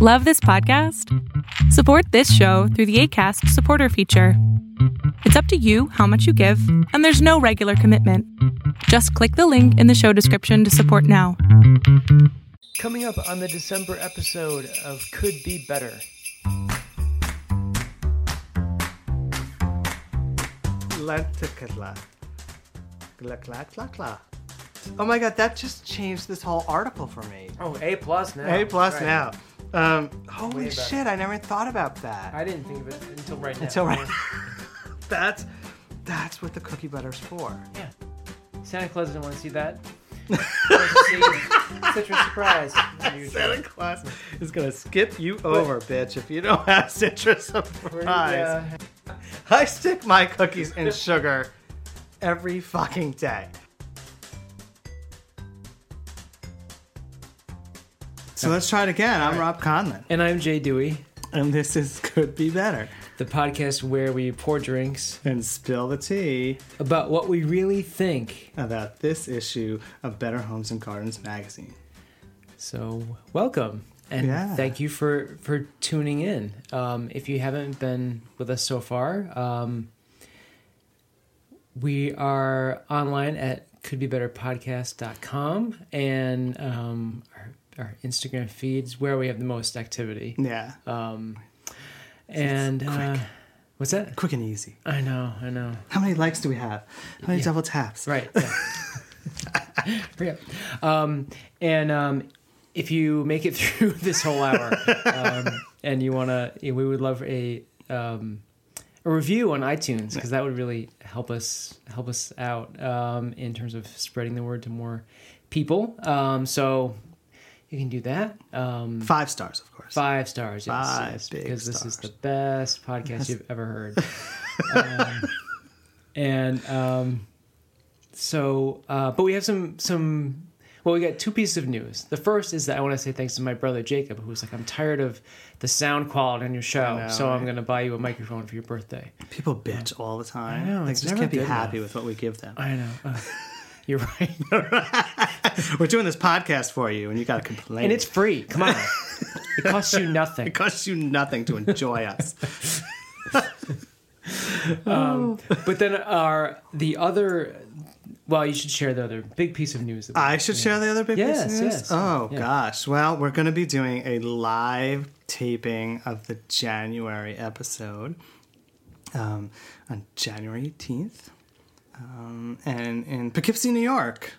Love this podcast? Support this show through the ACAST supporter feature. It's up to you how much you give, and there's no regular commitment. Just click the link in the show description to support now. Coming up on the December episode of Could Be Better. Oh my god, that just changed this whole article for me. Oh, A plus now. A plus Right. now. Um, holy shit, I never thought about that. I didn't think of it until right now. Until right That's that's what the cookie butter's for. Yeah. Santa Claus doesn't want to see that. Wants to Citrus surprise. Santa Claus is gonna skip you over, bitch, if you don't have citrus surprise. uh, I stick my cookies in sugar every fucking day. So let's try it again. I'm Rob Conlon, and I'm Jay Dewey, and this is Could Be Better. the podcast where we pour drinks And spill the tea about what we really think. about this issue of Better Homes and Gardens magazine. So, welcome. And Yeah. thank you for, for tuning in. Um, if you haven't been with us so far, um, we are online at couldbebetterpodcast.com and um, our, Instagram feeds where we have the most activity. Yeah, Um, and uh, what's that? quick and easy. I know, I know. How many likes do we have? How many Yeah. double taps? Right. Yeah. Um, and um, if you make it through this whole hour um, and you want to, we would love a um, a review on iTunes because that would really help us help us out um, in terms of spreading the word to more people. Um, so you can do that. Um, Five stars, of course. Five stars, yes, Five yes, because this is the best podcast you've ever heard. um, and um, so, uh, but we have some some. Well, we got two pieces of news. The first is that I want to say thanks to my brother Jacob, who's like, "I'm tired of the sound quality on your show, know, so I'm going to buy you a microphone for your birthday." People bitch all the time. I know, They it's just can't be happy enough. with what we give them. I know. Uh, you're right, We're doing this podcast for you, and you got to complain. and it's free. Come on, it costs you nothing. it costs you nothing to enjoy us. But then our the other. Well, you should share the other big piece of news. I should share the other big Yes, piece of news? yes. Oh Yeah. gosh. Well, we're going to be doing a live taping of the January episode um, on January 18th, um, and in Poughkeepsie, New York,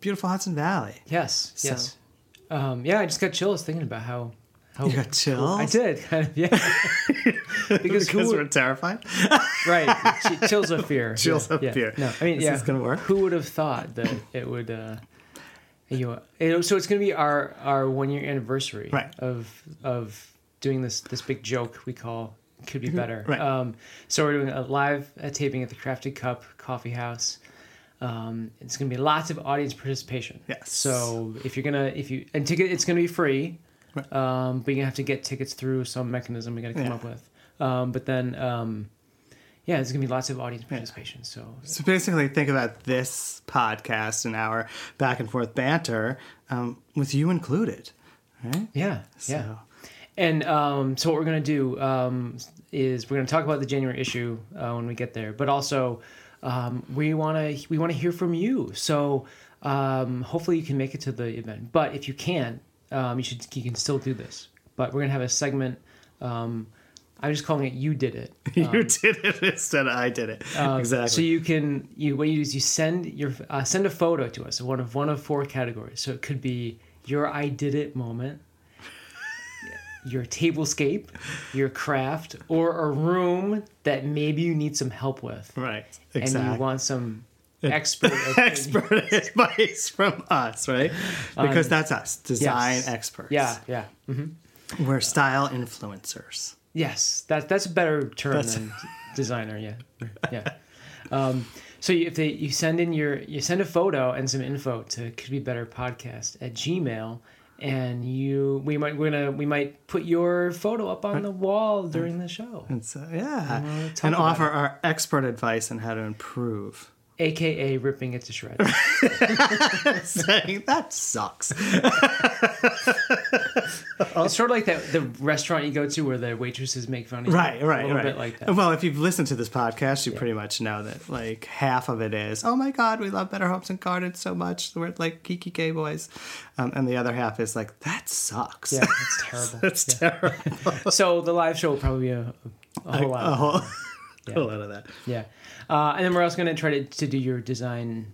beautiful Hudson Valley. Yes, So- yes. Um, yeah, I just got chills thinking about how. how You got chills? I did, kind of, yeah. because because who we're terrified. right? ch- Chills of fear. Chills yeah, of yeah. fear. No, I mean, This yeah. is gonna work. Who would have thought that it would? Uh, you know, so it's going to be our our one year anniversary Right. of of doing this this big joke we call could be better. Right. Um, so we're doing a live uh, taping at the Crafted Kup Coffee House. Um, it's going to be lots of audience participation. Yes. So if you're gonna if you and ticket it's going to be free, Right. um, but gonna have to get tickets through some mechanism we got to come Yeah. up with. Um, but then um, yeah, there's going to be lots of audience participation. So So basically, think about this podcast and our back and forth banter um, with you included, right? yeah, yeah. And um, so what we're going to do um, is we're going to talk about the January issue uh, when we get there, but also um, we want to we want to hear from you. So um, hopefully you can make it to the event. But if you can't, um, you should you can still do this. But we're going to have a segment. Um, I'm just calling it "You Did It." you did it instead of I did it. Um, exactly. So you can you what you do is you send your uh, send a photo to us, one of one of four categories. So it could be your I did it moment, your tablescape, your craft, or a room that maybe you need some help with, right. Exactly. and you want some expert expert advice from us, right? Because that's us, design Yes. experts. Yeah, yeah. hmm We're style influencers. Yes, that that's a better term That's- than designer. Yeah, yeah. Um, so if they you send in your you send a photo and some info to could be better podcast at Gmail, and you we might we're gonna we might put your photo up on the wall during the show. And so, yeah. wanna talk And offer it. our expert advice on how to improve AKA ripping it to shreds. saying that sucks. it's sort of like that the restaurant you go to where the waitresses make fun of you. Right, right, A little right. bit like that. Well, if you've listened to this podcast, you pretty much know that like half of it is, oh my god, we love Better Homes and Gardens so much. We're like geeky gay boys, um, and the other half is like that sucks. Yeah, it's terrible. That's Yeah. terrible. So the live show will probably be a, a whole lot. a whole, Yeah. a whole lot of that. Yeah. Uh, and then we're also going to try to, to do your design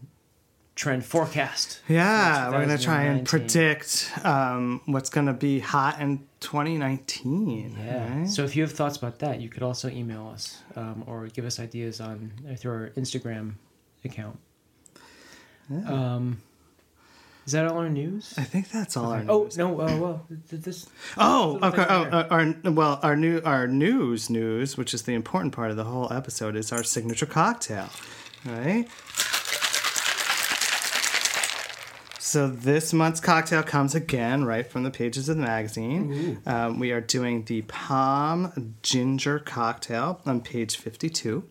trend forecast. Yeah, we're gonna try and predict um, what's gonna be hot in 2019. Yeah. right? So if you have thoughts about that, you could also email us um, or give us ideas on through our Instagram account. Um, is that all our news? I think that's all our Oh news. no! Uh, well, this. Oh, okay. Oh, uh, our well, our new our news news, which is the important part of the whole episode, is our signature cocktail, right? So this month's cocktail comes again right from the pages of the magazine. Um, we are doing the Pom Ginger Cocktail on page fifty-two,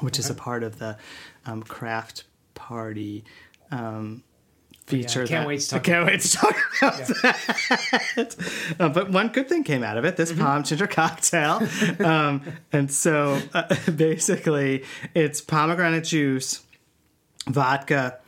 which is a part of the um, craft party. Um, feature. I can't that- wait to talk I can't wait to talk about that. Uh, but one good thing came out of it: this Mm-hmm. pom ginger cocktail. um, and so, uh, basically, it's pomegranate juice, vodka,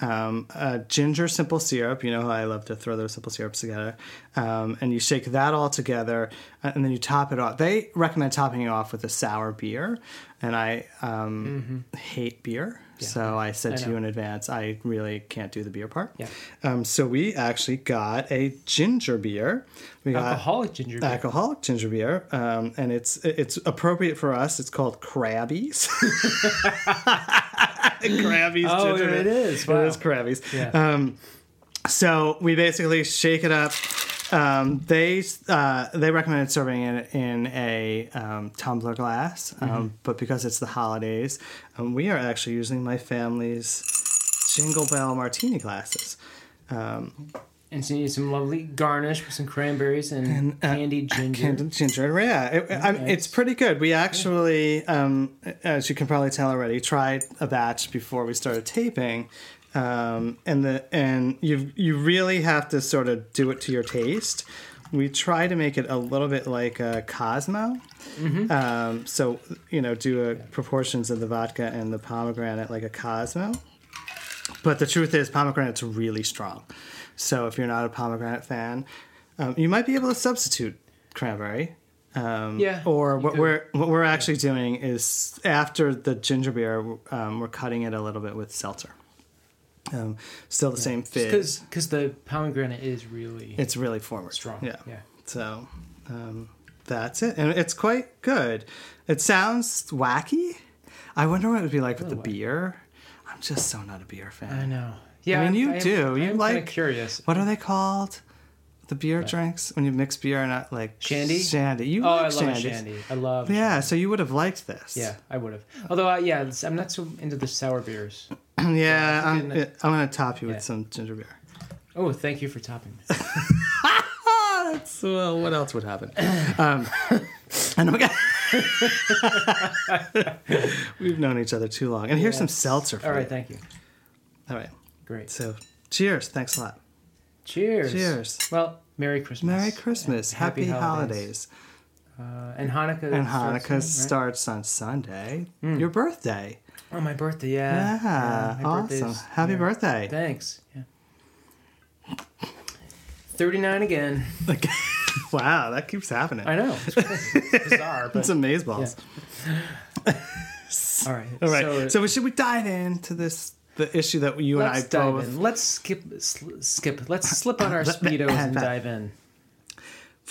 um, uh, ginger simple syrup. You know how I love to throw those simple syrups together. Um, and you shake that all together, uh, and then you top it off. They recommend topping it off with a sour beer, and I um, hate beer. So I said Mm-hmm. I to you in advance, I really can't do the beer part. Yeah. Um, so we actually got a ginger beer. We got Alcoholic ginger beer. alcoholic ginger beer, um, and it's it's appropriate for us. It's called Crabbie's. Crabbie's. Oh, ginger it is. Wow. It is Crabbie's. Yeah. Um, so we basically shake it up. Um, they uh, they recommended serving it in a um, tumbler glass, um, Mm-hmm. but because it's the holidays, um, we are actually using my family's Jingle Bell Martini glasses. And so you need some lovely garnish with some cranberries and, uh, candied ginger. Candied ginger, yeah. It, I, it's pretty good. We actually, um, as you can probably tell already, tried a batch before we started taping, um, and the and you you really have to sort of do it to your taste. We try to make it a little bit like a Cosmo, um, so you know, do a proportions of the vodka and the pomegranate like a Cosmo. But the truth is, pomegranate's really strong. So if you're not a pomegranate fan, um, you might be able to substitute cranberry. Um, Yeah, Or what we're what we're actually doing is after the ginger beer, um, we're cutting it a little bit with seltzer. Um, still the same fizz. Because the pomegranate is really It's really forward. strong. Yeah. Yeah. So um, that's it, and it's quite good. It sounds wacky. I wonder what it would be like with the wacky. beer. I'm just so not a beer fan. I know. Yeah, I mean, you I'm- do. You I'm like- curious. What are they called? The beer drinks when you mix beer and not like Shandy? Shandy. You Oh, like I love shandy. I love. Yeah, shandy. so you would have liked this. Yeah, I would have. Although, uh, yeah, I'm not so into the sour beers. yeah. I'm, think in I'm gonna top you Yeah. with some ginger beer. Oh, thank you for topping me. That's well. What else would happen? um, and we. We've known each other too long, and here's Yeah. some seltzer. For All right, you. thank you. All right. Great. So, cheers. Thanks a lot. Cheers. Cheers. Well, Merry Christmas. Merry Christmas. Happy, happy holidays. holidays. Uh, and Hanukkah. And starts Hanukkah soon, right? starts on Sunday. Your birthday. Oh, my birthday. Yeah. Yeah. my awesome. Happy yeah. birthday. Thanks. Yeah. Thirty-nine again. Wow, that keeps happening. I know. It's. It's bizarre, but It's amazeballs. all right. All right. So, So, should we dive into this the issue that you and I let's dive both in. Let's skip. Sl- skip. Let's slip on our speedos and dive in.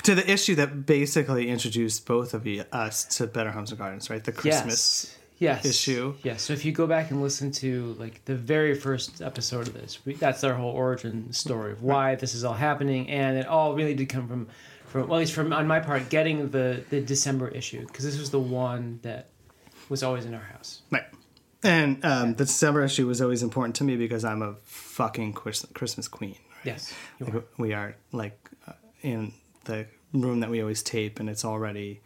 to the issue that basically introduced both of you, us to Better Homes and Gardens, right? The Christmas. yes. Yes. issue. Yes. So if you go back and listen to like the very first episode of this, we, that's our whole origin story of why this is all happening, and it all really did come from, from well, at least from on my part, getting the the December issue because this was the one that was always in our house. Right. And um, the December issue was always important to me because I'm a fucking Christmas queen. Right? Yes. are. we are like uh, in the room that we always tape, and it's already,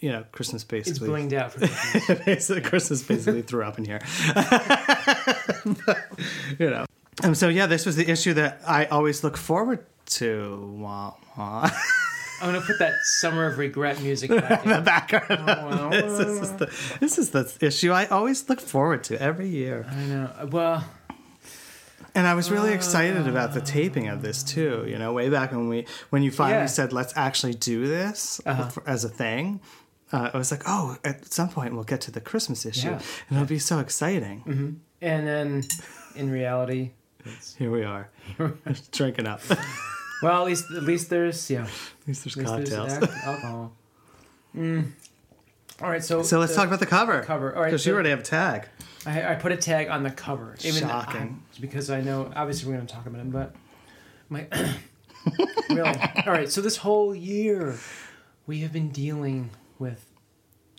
you know, Christmas basically. It's blinged out for Christmas. basically Christmas basically threw up in here. But, you know. And so yeah, this was the issue that I always look forward to. Wah, wah. I'm gonna put that summer of regret music back in. the background. Wow. this, is the, this is the issue I always look forward to every year. I know. Well, And I was really excited about the taping of this too. You know, way back when we when you finally Yeah. said let's actually do this Uh-huh. as a thing. Uh, I was like, oh, at some point we'll get to the Christmas issue, Yeah. and it'll be so exciting. and then in reality, Here we are, drinking up. At well, at least at least there's yeah, least there's at least cocktails. there's al- alcohol. Mm. All right, so So let's the talk about the cover. cover. All right, because you already have a tag. I, I put a tag on the cover. Even Shocking. I- because I know obviously we're going to talk about him, but my really. All right, so this whole year we have been dealing with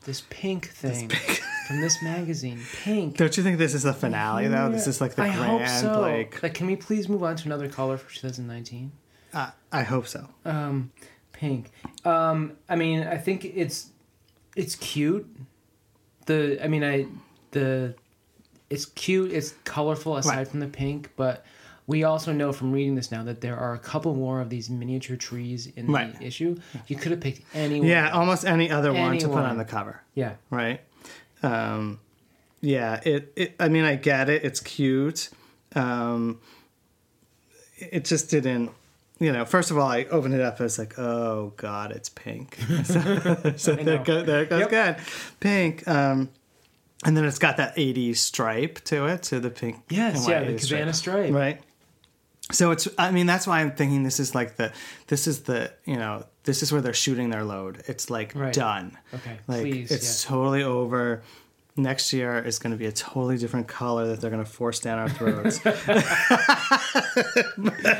this pink thing from this magazine. Pink. Don't you think this is the finale though? This is like the I grand hope so. like. Like, can we please move on to another color for 2019? Uh, I hope so. Um, pink. Um, I mean, I think it's it's cute. The I mean, I the it's cute. It's colorful aside Right. from the pink, but we also know from reading this now that there are a couple more of these miniature trees in Right. the issue. You could have picked any one. Yeah, almost any other one to put on the cover. Yeah. right? Um, yeah, it, it. I mean, I get it. It's cute. Um, it just didn't. You know, first of all, I opened it up. I was like, "Oh God, it's pink." so, so there, go, there it goes. Yep. Good, pink. Um, and then it's got that '80s stripe to it, to the pink. Yes. Yeah. The 80s cabana stripe. right? So it's. I mean, that's why I'm thinking this is like the. This is the. You know, this is where they're shooting their load. It's like Right. done. Okay. Like please. it's yeah. totally over. Next year is going to be a totally different color that they're going to force down our throats.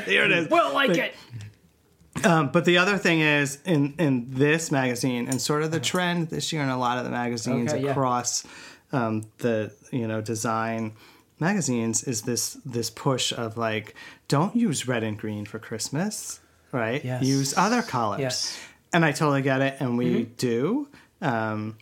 Here it is. We'll like it. Um, but the other thing is in in this magazine and sort of the trend this year in a lot of the magazines Okay, yeah. across um, the you know design magazines is this this push of like don't use red and green for Christmas, right? Yes. Use other colors. Yes. And I totally get it, and we Mm-hmm. do. Um,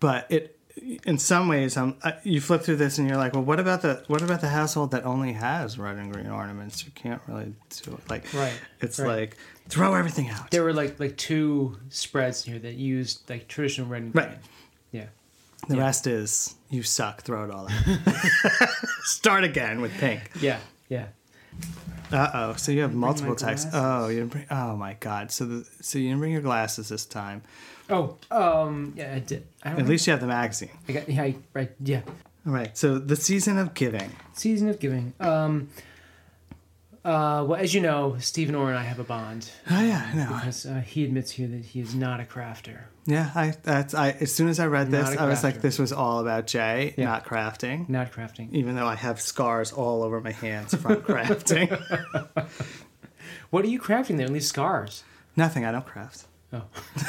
but it, in some ways, um, you flip through this and you're like, well, what about the what about the household that only has red and green ornaments? You can't really do it. Like, Right, It's right. like throw everything out. There were like like two spreads here that used like traditional red and green. Right. Yeah. The yeah. rest is you suck. Throw it all out. Start again with pink. Yeah. Yeah. Uh oh. So you have multiple texts. Oh, you didn't bring. Oh my God. So the so you didn't bring your glasses this time. Oh, um, yeah, I did. I don't At least you have the magazine. I got, yeah, I- right, yeah. All right. So the season of giving. Season of Giving. Um, uh, well, as you know, Stephen Orr and I have a bond Oh yeah. I know. because uh, he admits here that he is not a crafter. Yeah. I that's I. As soon as I read this, I was like, this was all about Jay, Yeah. not crafting. Not crafting. Even though I have scars all over my hands from crafting. What are you crafting there? At least scars. Nothing. I don't craft. Oh.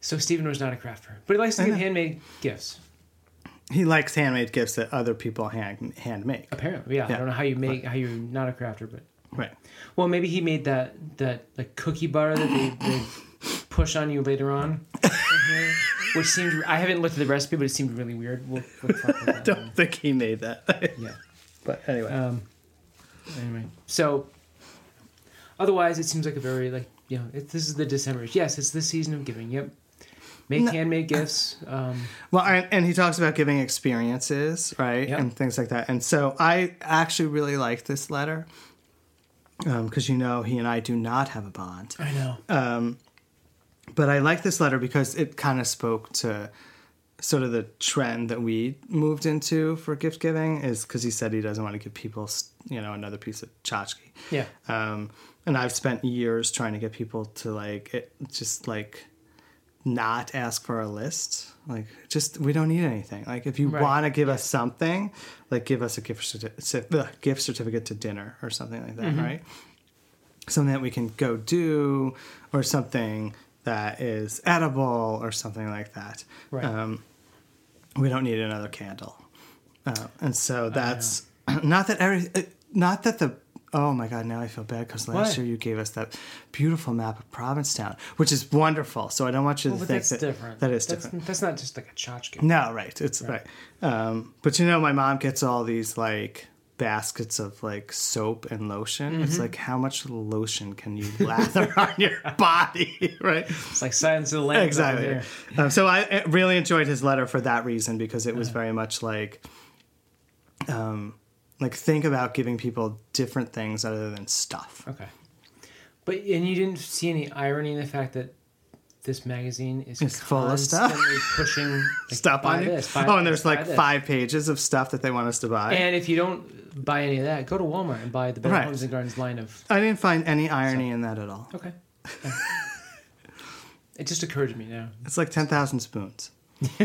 so Stephen Orr's not a crafter, but he likes to give handmade gifts. He likes handmade gifts that other people hand hand make. Apparently, yeah. I don't know how you make how you're not a crafter, but Right. well, maybe he made that that like cookie butter that they, they push on you later on, which seemed I haven't looked at the recipe, but it seemed really weird. We'll, we'll talk about. Don't think he made that. Yeah. but anyway. Um. Anyway, so otherwise, it seems like a very like you know it, this is the December. Yes, it's the season of giving. Yep. Make No. handmade gifts. Um, Well, and, and he talks about giving experiences, right, Yeah. and things like that. And so I actually really like this letter because you know he and I do not have a bond. I know. Uh, But I like this letter because it kind of spoke to sort of the trend that we moved into for gift giving. Is because he said he doesn't want to give people, you know, another piece of tchotchke. yeah. Um, and I've spent years trying to get people to like it, just like not ask for a list. Like, just we don't need anything. Like, if you Right. want to give us something, like give us a gift certificate, gift certificate to dinner or something like that, Mm-hmm. right? Something that we can go do, or something that is edible, or something like that. Right. Um, we don't need another candle, uh, and so that's not that every, uh, not that the Oh my God! Now I feel bad because last Why? year you gave us that beautiful map of Provincetown, which is wonderful. So I don't want you to Well, think that's that different. that is that's, different. That's not just like a tchotchke. No, right. It's right. Um, but you know, my mom gets all these like baskets of like soap and lotion. Mm-hmm. It's like how much lotion can you lather on your body, right? It's like science of the land. exactly. Um, so I really enjoyed his letter for that reason because it was very much like, um, like think about giving people different things other than stuff. Okay. But and you didn't see any irony in the fact that this magazine is It's full of stuff. pushing like, Stuff on you. this, oh, and this, there's like this. five pages of stuff that they want us to buy. And if you don't buy any of that, go to Walmart and buy the Better Right. Homes and Gardens line of. I didn't find any irony in that at all. Okay. It just occurred to me now. It's like ten thousand spoons.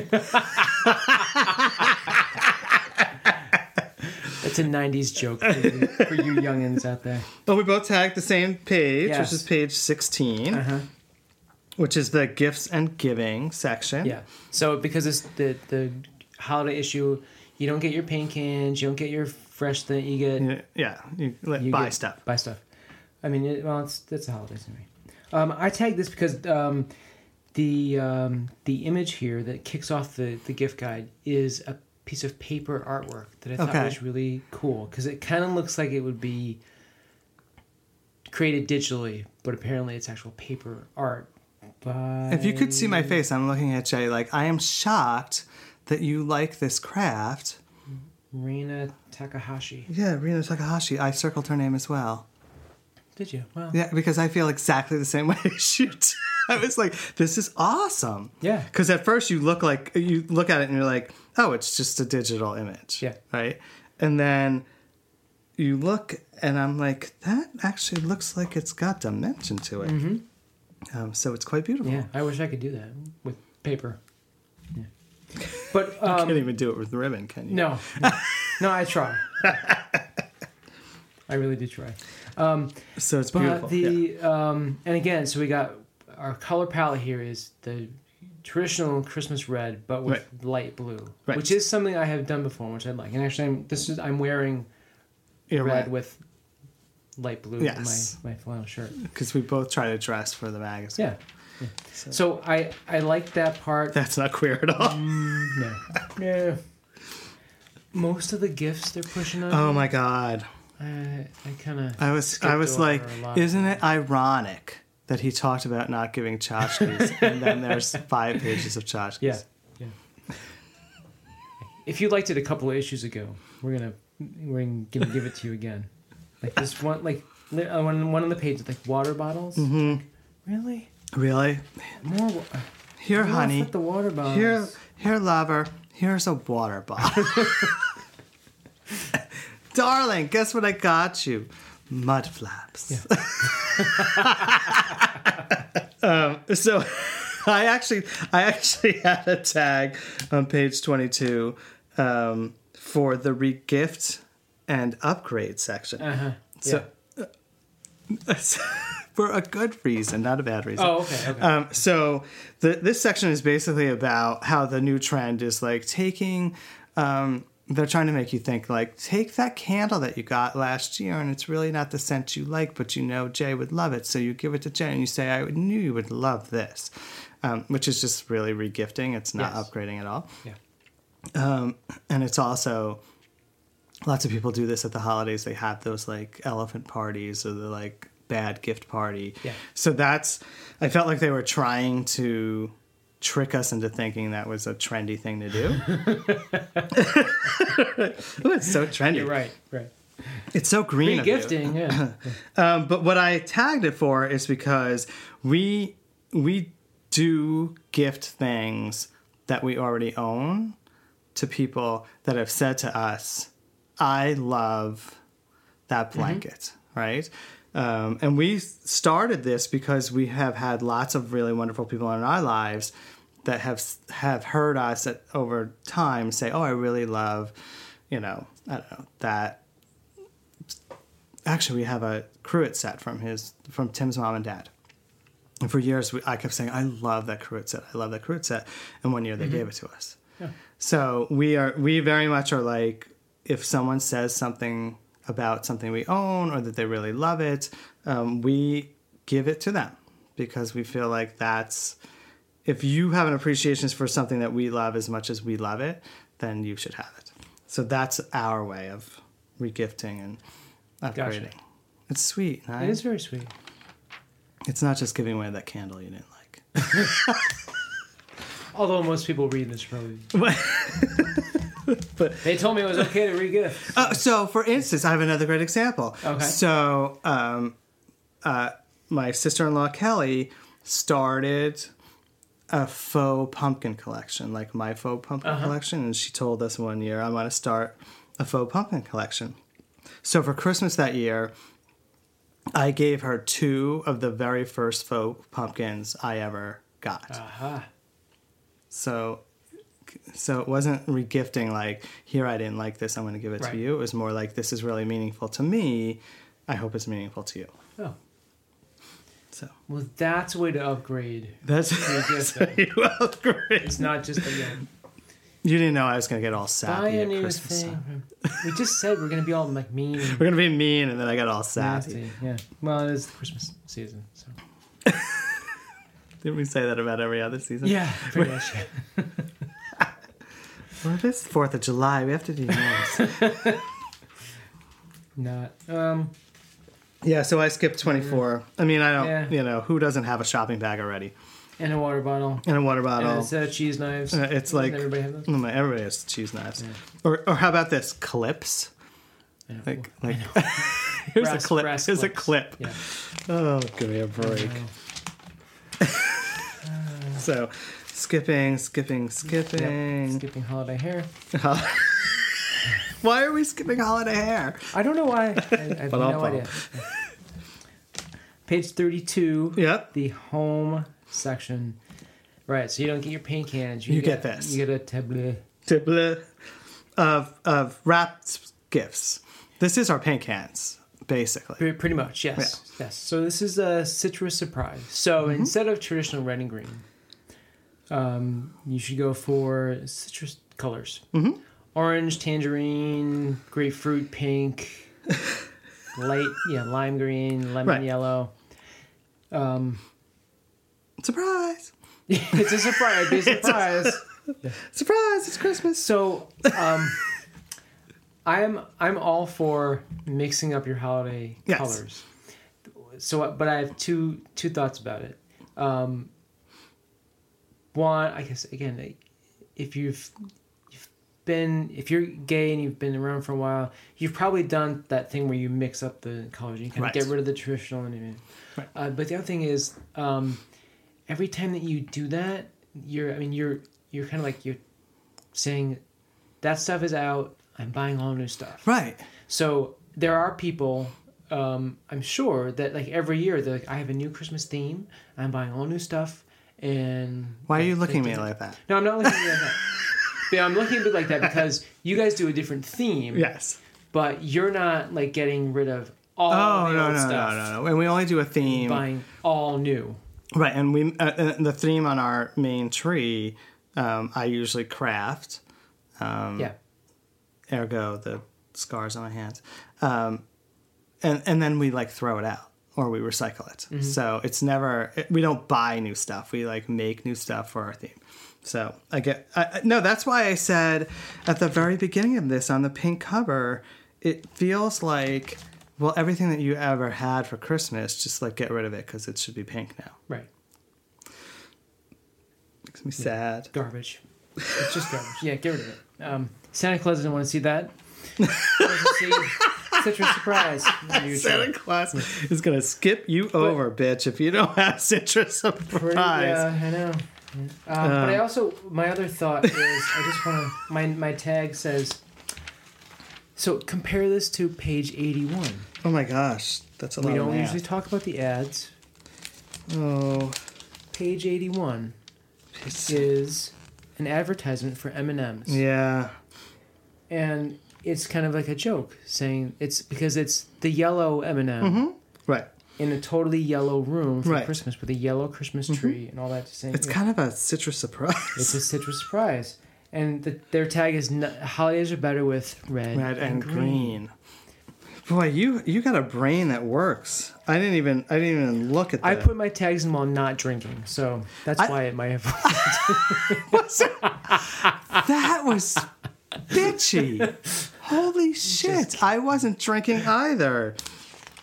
It's a '90s joke for you, for you youngins out there. But we both tagged the same page, Yes. which is page 16, Uh-huh. which is the gifts and giving section. Yeah. So because it's the the holiday issue, you don't get your paint cans, you don't get your fresh thing. You get Yeah, you you buy get- stuff. Buy stuff. I mean, it, well, it's it's a holiday anyway. Um, I tagged this because um, the um, the image here that kicks off the the gift guide is a piece of paper artwork that I thought Okay. was really cool because it kind of looks like it would be created digitally, but apparently it's actual paper art. By... If you could see my face, I'm looking at Jay like, I am shocked that you like this craft. Reina Takahashi. Yeah, Rina Takahashi. I circled her name as well. Did you? Well, Yeah, because I feel exactly the same way as you. I was like, this is awesome. Yeah. Because at first you look like, you look at it and you're like, oh, it's just a digital image. Yeah. Right? And then you look and I'm like, that actually looks like it's got dimension to it. Um, so it's quite beautiful. Mm-hmm. Yeah, I wish I could do that with paper. Yeah. But You um, can't even do it with ribbon, can you? no, no, no, I try. I really do try. Um, So it's but beautiful. yeah. the um, and again, so we got our color palette here is the traditional Christmas red, but with light blue, Right. which is something I have done before, which I like. And actually, I'm, this is I'm wearing You're red right. with light blue Yes. in my my flannel shirt. Because we both try to dress for the magazine. Yeah. yeah. So I I like that part. That's not queer at all. Mm, no. Yeah. Most of the gifts they're pushing on. Oh my god. I, I kind of. I was I was like, isn't it ironic that he talked about not giving tchotchkes and then there's five pages of tchotchkes? Yeah. Yeah. If you liked it a couple of issues ago, we're gonna we're gonna give, it to you again. Like this one, like uh, one one on the page, like water bottles. Mm-hmm. Really? Really? More. wa- Here, honey. The water bottles. Here, here, lover. Here's a water bottle. Darling, guess what I got you? Mud flaps. um, so I actually I actually had a tag on page 22 um, for the regift and upgrade section. Uh-huh. So for a good reason, not a bad reason. Oh, okay. Okay. Um, so the, this section is basically about how the new trend is like taking. Um, they're trying to make you think like take that candle that you got last year and it's really not the scent you like, but you know Jay would love it, so you give it to Jay and you say I knew you would love this, um, which is just really regifting. It's not Yes. upgrading at all, yeah. um, and it's also lots of people do this at the holidays. They have those like elephant parties or the like bad gift party. Yeah. So that's I felt like they were trying to trick us into thinking that was a trendy thing to do. Ooh, it's so trendy. You're right. Right. It's so green. you. Yeah. Um, but what I tagged it for is because we we do gift things that we already own to people that have said to us, "I love that blanket," right? Um, and we started this because we have had lots of really wonderful people in our lives that have have heard us at, over time say, "Oh, I really love," you know, I don't know that actually we have a cruet set from his from Tim's mom and dad. And for years we, I kept saying, I love that cruet set. I love that cruet set. And one year they gave it to us. Yeah. So we are we very much are like if someone says something about something we own or that they really love it, um, we give it to them because we feel like that's if you have an appreciation for something that we love as much as we love it, then you should have it. So that's our way of regifting and upgrading. Gotcha. It's sweet. Right? It is very sweet. It's not just giving away that candle you didn't like. Although most people reading this probably. but They told me it was okay to re-gift. Uh, so, for instance, I have another great example. Okay. So, um, uh, my sister-in-law Kelly started a faux pumpkin collection, like my faux pumpkin Uh-huh. collection, and she told us one year, "I want to start a faux pumpkin collection." So, for Christmas that year, I gave her two of the very first faux pumpkins I ever got. Aha. So so it wasn't regifting like here I didn't like this I'm going to give it Right. to you. It was more like this is really meaningful to me. I hope it's meaningful to you. So Well, that's a way to upgrade. that's Regifting. you upgrade. It's not just a you You didn't know I was going to get all buy sappy a at new Christmas. thing. We just said we're gonna be all like mean We're going to be mean and then I got all sappy. nasty. Yeah. Well, it is the Christmas season, so. Didn't we say that about every other season? Yeah, pretty much. Well, it is 4th of July. We have to do nice. Not. Um. Yeah, so I skipped 24. I mean, I don't, Yeah. you know, who doesn't have a shopping bag already? And a water bottle. And a water bottle. And a set of cheese knives. Uh, it's Doesn't like everybody have those. Oh my, everybody has cheese knives. Or, or how about this clips? Like, like here's Brass- a clip. brass Here's a clips. clip. Yeah. Oh, give me a break. So, skipping, skipping, skipping. Skipping holiday hair. Why are we skipping holiday hair? I don't know why. I, I have no Ba-dum-bum. idea. Page 32. Yep. The home section. Right, so you don't get your paint cans. You get this. You get a tablet. Tibble Of of wrapped gifts. This is our paint cans, basically. Pretty, pretty much, yes. Yes. So this is a citrus surprise. So Mm-hmm. instead of traditional red and green, um, you should go for citrus colors. Mhm. Orange, tangerine, grapefruit, pink, light, yeah, lime green, lemon Right. yellow. Um, Surprise! it's a surprise. It'd be a surprise. Surprise! It's Christmas. So, um, I'm I'm all for mixing up your holiday Yes. colors. So, but I have two two thoughts about it. Um, one, I guess again, if you've been if you're gay and you've been around for a while, you've probably done that thing where you mix up the colors. You kind Right. of get rid of the traditional and. Right. Uh, but the other thing is, um, every time that you do that, you're I mean you're you're kind of like you're saying that stuff is out. I'm buying all new stuff. Right. So there are people, um, I'm sure that like every year they're like, I have a new Christmas theme. I'm buying all new stuff. And Why are you looking at me like that? No, I'm not looking at you like that. But I'm looking at it like that because you guys do a different theme. Yes. But you're not like getting rid of all Oh the no old no, no stuff. no no! And we only do a theme, Buying all new. right? And we uh, uh, the theme on our main tree. Um, I usually craft. Um, Yeah. Ergo the scars on my hands, um, and and then we like throw it out or we recycle it. Mm-hmm. So it's never we don't buy new stuff. We like make new stuff for our theme. So I get I, no. That's why I said at the very beginning of this on the pink cover, it feels like well everything that you ever had for Christmas, just like get rid of it because it should be pink now. Right. Makes me sad. Garbage. It's just garbage. Yeah, get rid of it. Um, Santa Claus doesn't want to see that. He wants to see citrus surprise. Santa. Claus is gonna skip you over, bitch, if you don't have citrus surprise. Pretty, yeah, I know. Um, but I also, my other thought is, I just want to. My my tag says. So compare this to page eighty-one. Oh my gosh, that's a lot We of don't usually talk about the ads. Oh, Page eighty-one it's- is an advertisement for M and M's. yeah. and it's kind of like a joke saying it's because it's the yellow M&M Right. In a totally yellow room for Right. Christmas with a yellow Christmas mm-hmm. tree and all that. Saying It's kind of a citrus surprise. it's a citrus surprise, and the, their tag is holidays are better with red, red and green. Boy, you you got a brain that works. I didn't even I didn't even look at that. I put my tags in while not drinking, so that's I- why it might have. that was bitchy. Holy shit! I wasn't drinking either.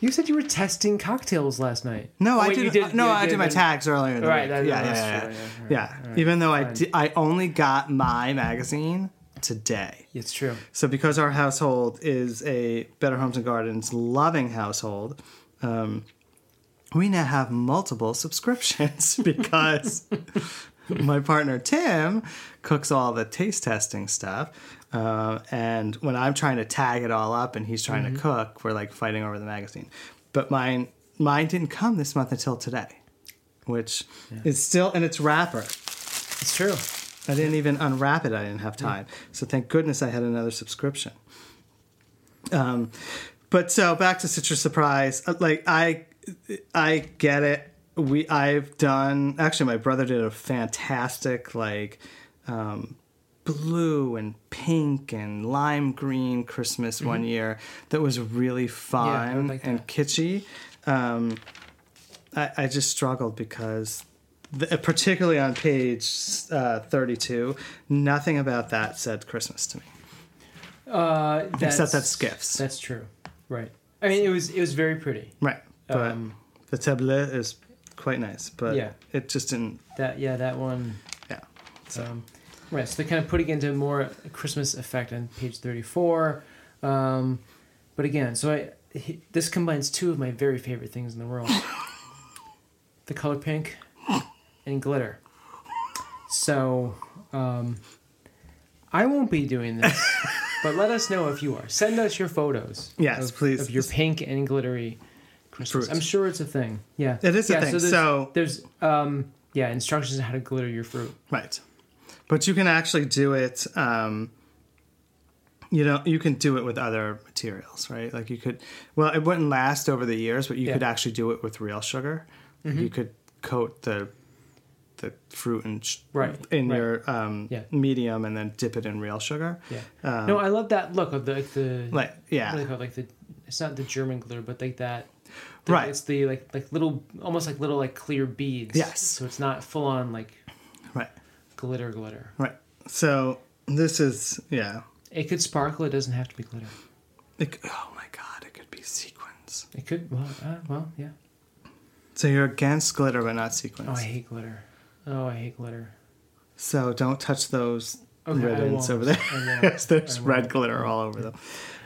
You said you were testing cocktails last night. No, Oh, I wait, did. did- no, you I did my then- tags earlier. In the Right, week. that- yeah, that's yeah, true, yeah, yeah, yeah. right, Even though I fine. di- I only got my magazine today. It's true. So because our household is a Better Homes and Gardens loving household, um, we now have multiple subscriptions because my partner Tim cooks all the taste testing stuff. Uh, and when I'm trying to tag it all up and he's trying Mm-hmm. to cook, we're like fighting over the magazine. But mine mine didn't come this month until today, which is still in its wrapper. It's true. I didn't even unwrap it. I didn't have time. So thank goodness I had another subscription. Um, but so back to Citrus Surprise. Uh, Like I, I get it. We I've done actually. My brother did a fantastic like um, blue and pink and lime green Christmas one year that was really fun like and kitschy. Um, I, I just struggled because, the, particularly on page uh, 32, nothing about that said Christmas to me. Uh, Except that's- gifts. That's true. Right. I mean, it was it was very pretty. Right. But Um, the tablet is quite nice, but Yeah. it just didn't. That yeah, that one. Yeah. Um, right. So they're kind of putting into more Christmas effect on page thirty-four. Um, but again, so I he, this combines two of my very favorite things in the world: the color pink and glitter. So um, I won't be doing this, but let us know if you are. Send us your photos. Yes, of, please. Of your pink and glittery Christmas. Fruit. I'm sure it's a thing. Yeah, It is a yeah, thing. there's, So- there's um, yeah instructions on how to glitter your fruit. Right. But you can actually do it. Um, you know, you can do it with other materials, right? Like you could. Well, it wouldn't last over the years, but you Yeah. could actually do it with real sugar. Mm-hmm. You could coat the the fruit and sh- Right, in right. your um, Yeah. medium, and then dip it in real sugar. Yeah. Um, no, I love that look of the like the Like yeah, what do they call it? like the it's not the German glitter, but like that. the- Right. It's the like like little almost like little like clear beads. Yes. So it's not full on like glitter glitter. right. So this is yeah. It could sparkle. It doesn't have to be glitter. It, oh my god, it could be sequins. It could. Well, uh, well, yeah. So you're against glitter, but not sequins. Oh. I hate glitter. Oh, I hate glitter. So don't touch those Okay, ribbons over there. There's, there's red glitter all over them.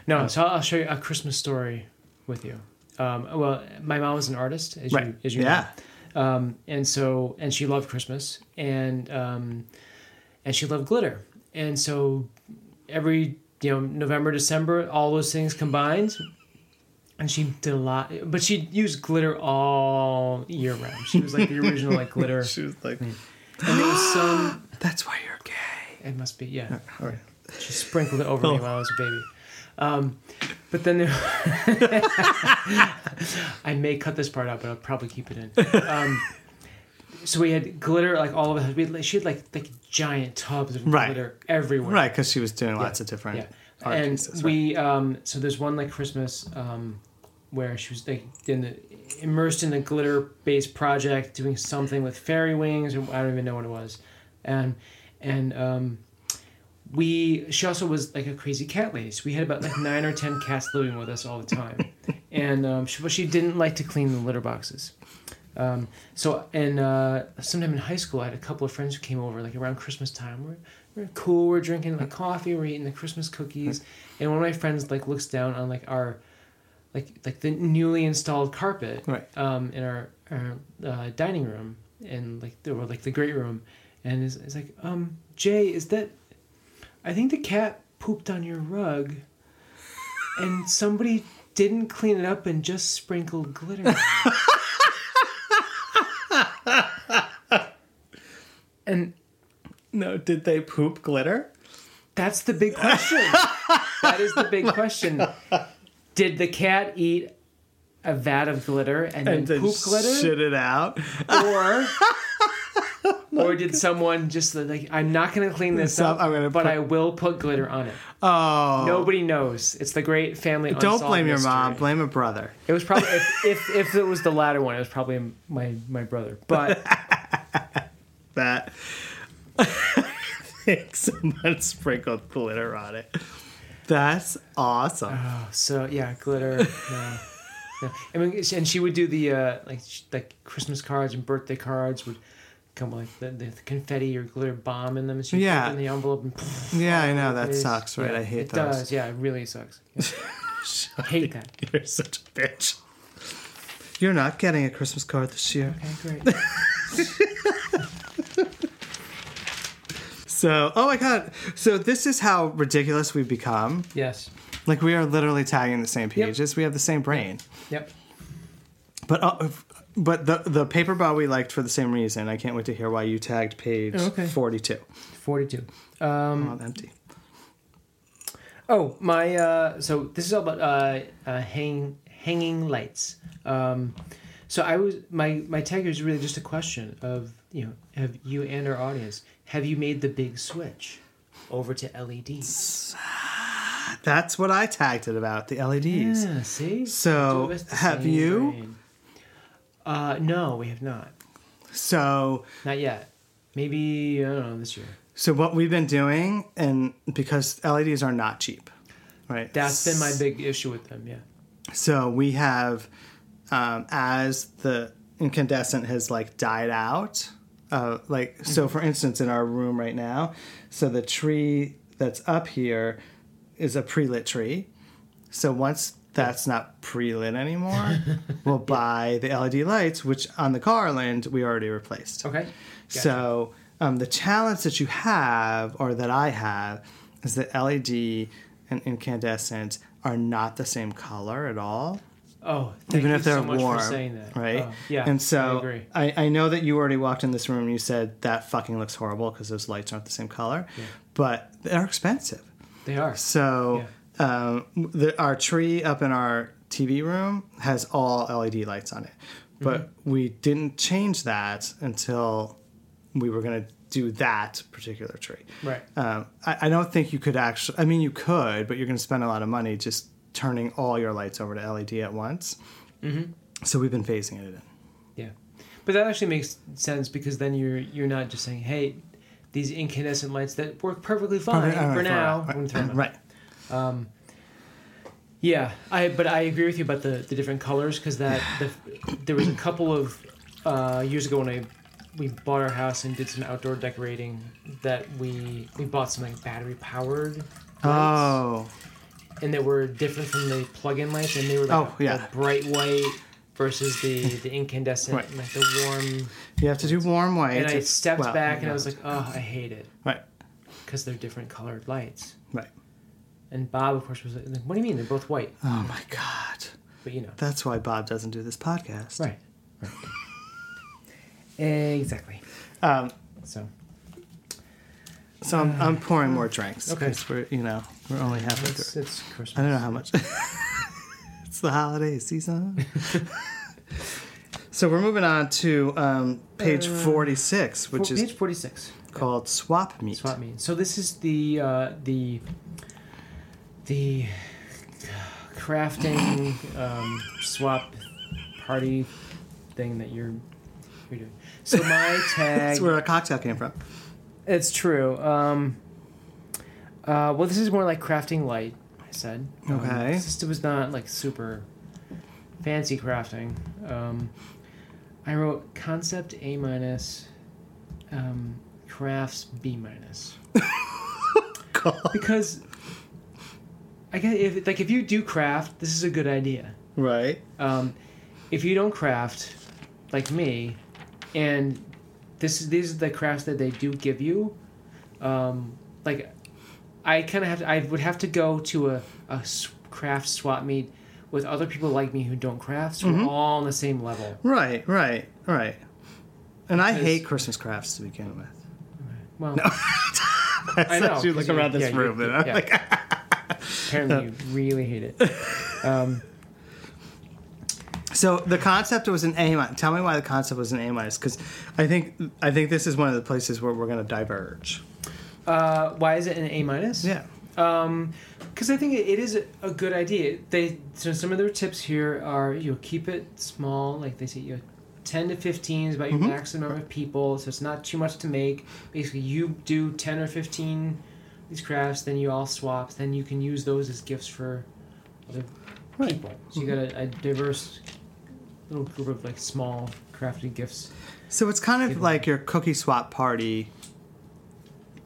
No, so I'll show you a Christmas story with you. Um, well, my mom was an artist, as Right. you as you Yeah. know. Um, and so and she loved Christmas and um, and she loved glitter. And so every you know November, December, all those things combined. And she did a lot, but she used glitter all year round. She was like the original like glitter, She was like, and there was some. "That's why you're gay." It must be yeah. All right. She sprinkled it over Oh. me while I was a baby. Um, but then there, I may cut this part out, but I'll probably keep it in. Um, so we had glitter like all of us. We had, like, she had like like giant tubs of Right. glitter everywhere. Right, because she was doing lots of different Yeah. art and pieces. right? we um, so there's one like Christmas um, where she was like in the immersed in the glitter based project doing something with fairy wings or I don't even know what it was, and and um, we she also was like a crazy cat lady. So we had about like nine or ten cats living with us all the time, and um, she, but she didn't like to clean the litter boxes. Um, so and uh, sometime in high school, I had a couple of friends who came over like around Christmas time. We're we're cool. We're drinking like coffee. We're eating the Christmas cookies, and one of my friends like looks down on like our like like the newly installed carpet Right. um, in our, our uh, dining room and like the, or like the great room, and is is like um Jay is that I think the cat pooped on your rug, and somebody didn't clean it up and just sprinkled glitter. and no, did they poop glitter? that's the big question. that is the big question. Did the cat eat a vat of glitter and, And then then poop glitter, shit it out? or or did someone just like I'm not going to clean this up, I'm gonna but put- I will put glitter on it. Oh, Nobody knows. It's the great family. Don't blame your mom. Blame a brother. It was probably if, if if it was the latter one, it was probably my my brother. But That. I think someone sprinkled glitter on it. That's awesome. oh, so yeah, glitter. No, no. I mean, and she would do the uh, like like Christmas cards and birthday cards would come with like the, the confetti or glitter bomb in them. She Yeah. in the envelope. And yeah, I know that sucks, right? Yeah, I hate it those. does. Yeah, it really sucks. Yeah. hate that. You're such a bitch. You're not getting a Christmas card this year. Okay, great. So, oh my god. So this is how ridiculous we've become. yes. Like we are literally tagging the same Yep. pages. We have the same brain. Yep. But uh, but the the paper ball we liked for the same reason. I can't wait to hear why you tagged page Oh, okay. 42. Forty-two. Um, Oh, empty. Oh, my. Uh, so this is all about uh, uh, hang, hanging lights. Um, so I was my my tag is really just a question of you know have you and our audience have you made the big switch over to LEDs? That's what I tagged it about, the LEDs. Yeah, see. So, Two of us the have you? brain. Uh, no, we have not. So Not yet. Maybe I don't know this year. so what we've been doing and because LEDs are not cheap. Right? That's been my big issue with them. Yeah. So we have, um, as the incandescent has like died out, uh, like so. For instance, in our room right now, so the tree that's up here is a pre-lit tree. So once that's not pre-lit anymore, we'll buy the LED lights, which on the Garland we already replaced. Okay. So um, the challenge that you have, or that I have, is that LED and incandescent are not the same color at all, Oh, thank even you if they're so much warm. for saying that. Right? Oh, yeah. And so I agree. I, I know that you already walked in this room and you said that fucking looks horrible because those lights aren't the same color, but they're expensive. They are. So um, the, our tree up in our TV room has all LED lights on it, but Mm-hmm. we didn't change that until we were going to do that particular tree. Right. Um, I, I don't think you could actually. I mean, you could, but you're going to spend a lot of money just turning all your lights over to LED at once. Mm-hmm. So we've been phasing it in. Yeah, but that actually makes sense because then you're you're not just saying, "Hey, these incandescent lights that work perfectly fine Perfect- for for- now." right. I'm gonna throw them out." Right. Yeah, I but I agree with you about the the different colors because that the, there was a couple of uh, years ago when I we bought our house and did some outdoor decorating that we we bought some like battery powered Oh, and they were different from the plug-in lights and they were like Oh, yeah. bright white versus the the incandescent Right. like the warm you have to do warm white. and I stepped well, back and. I was like oh I hate it right, because they're different colored lights right. And Bob of course was like what do you mean they're both white Oh my god, but you know that's why Bob doesn't do this podcast. Right. Right. exactly. Um, So so I'm, I'm pouring more drinks. Okay. We're you know we're only halfway it's, through. it's Christmas. I don't know how much. it's the holiday season. so we're moving on to um, page 46, which For- is page forty-six. called Swap Meet. Swap meet. So this is the uh, the the crafting um, swap party thing that you're you're doing. So my tag. That's where a cocktail came from. It's true. Um, uh, well, this is more like crafting light. I said. Um, Okay. this was not like super fancy crafting. Um, I wrote concept A minus, um, crafts B minus. because I get if like if you do craft, this is a good idea. Right. Um, if you don't craft, like me, and this is these are the crafts that they do give you, um, like I kind of have to, I would have to go to a a craft swap meet with other people like me who don't craft, so we're all on the same level. Right, right, right. And I hate Christmas crafts to begin with. Well, I know. you look around this yeah, room and I'm yeah. like, apparently you really hate it. Um, so So the concept was an A minus. Tell me why the concept was an A minus, because I think I think this is one of the places where we're going to diverge. Uh, why is it an A minus? Yeah. because I think it, it is a, a good idea. They so some of their tips here are you know keep it small, like they say you know, ten to fifteen is about your maximum number of people, so it's not too much to make. Basically, you do ten or fifteen these crafts, then you all swap, then you can use those as gifts for other Right. people. So you got a, a diverse little group of like small crafted gifts. So it's kind of People- like your cookie swap party,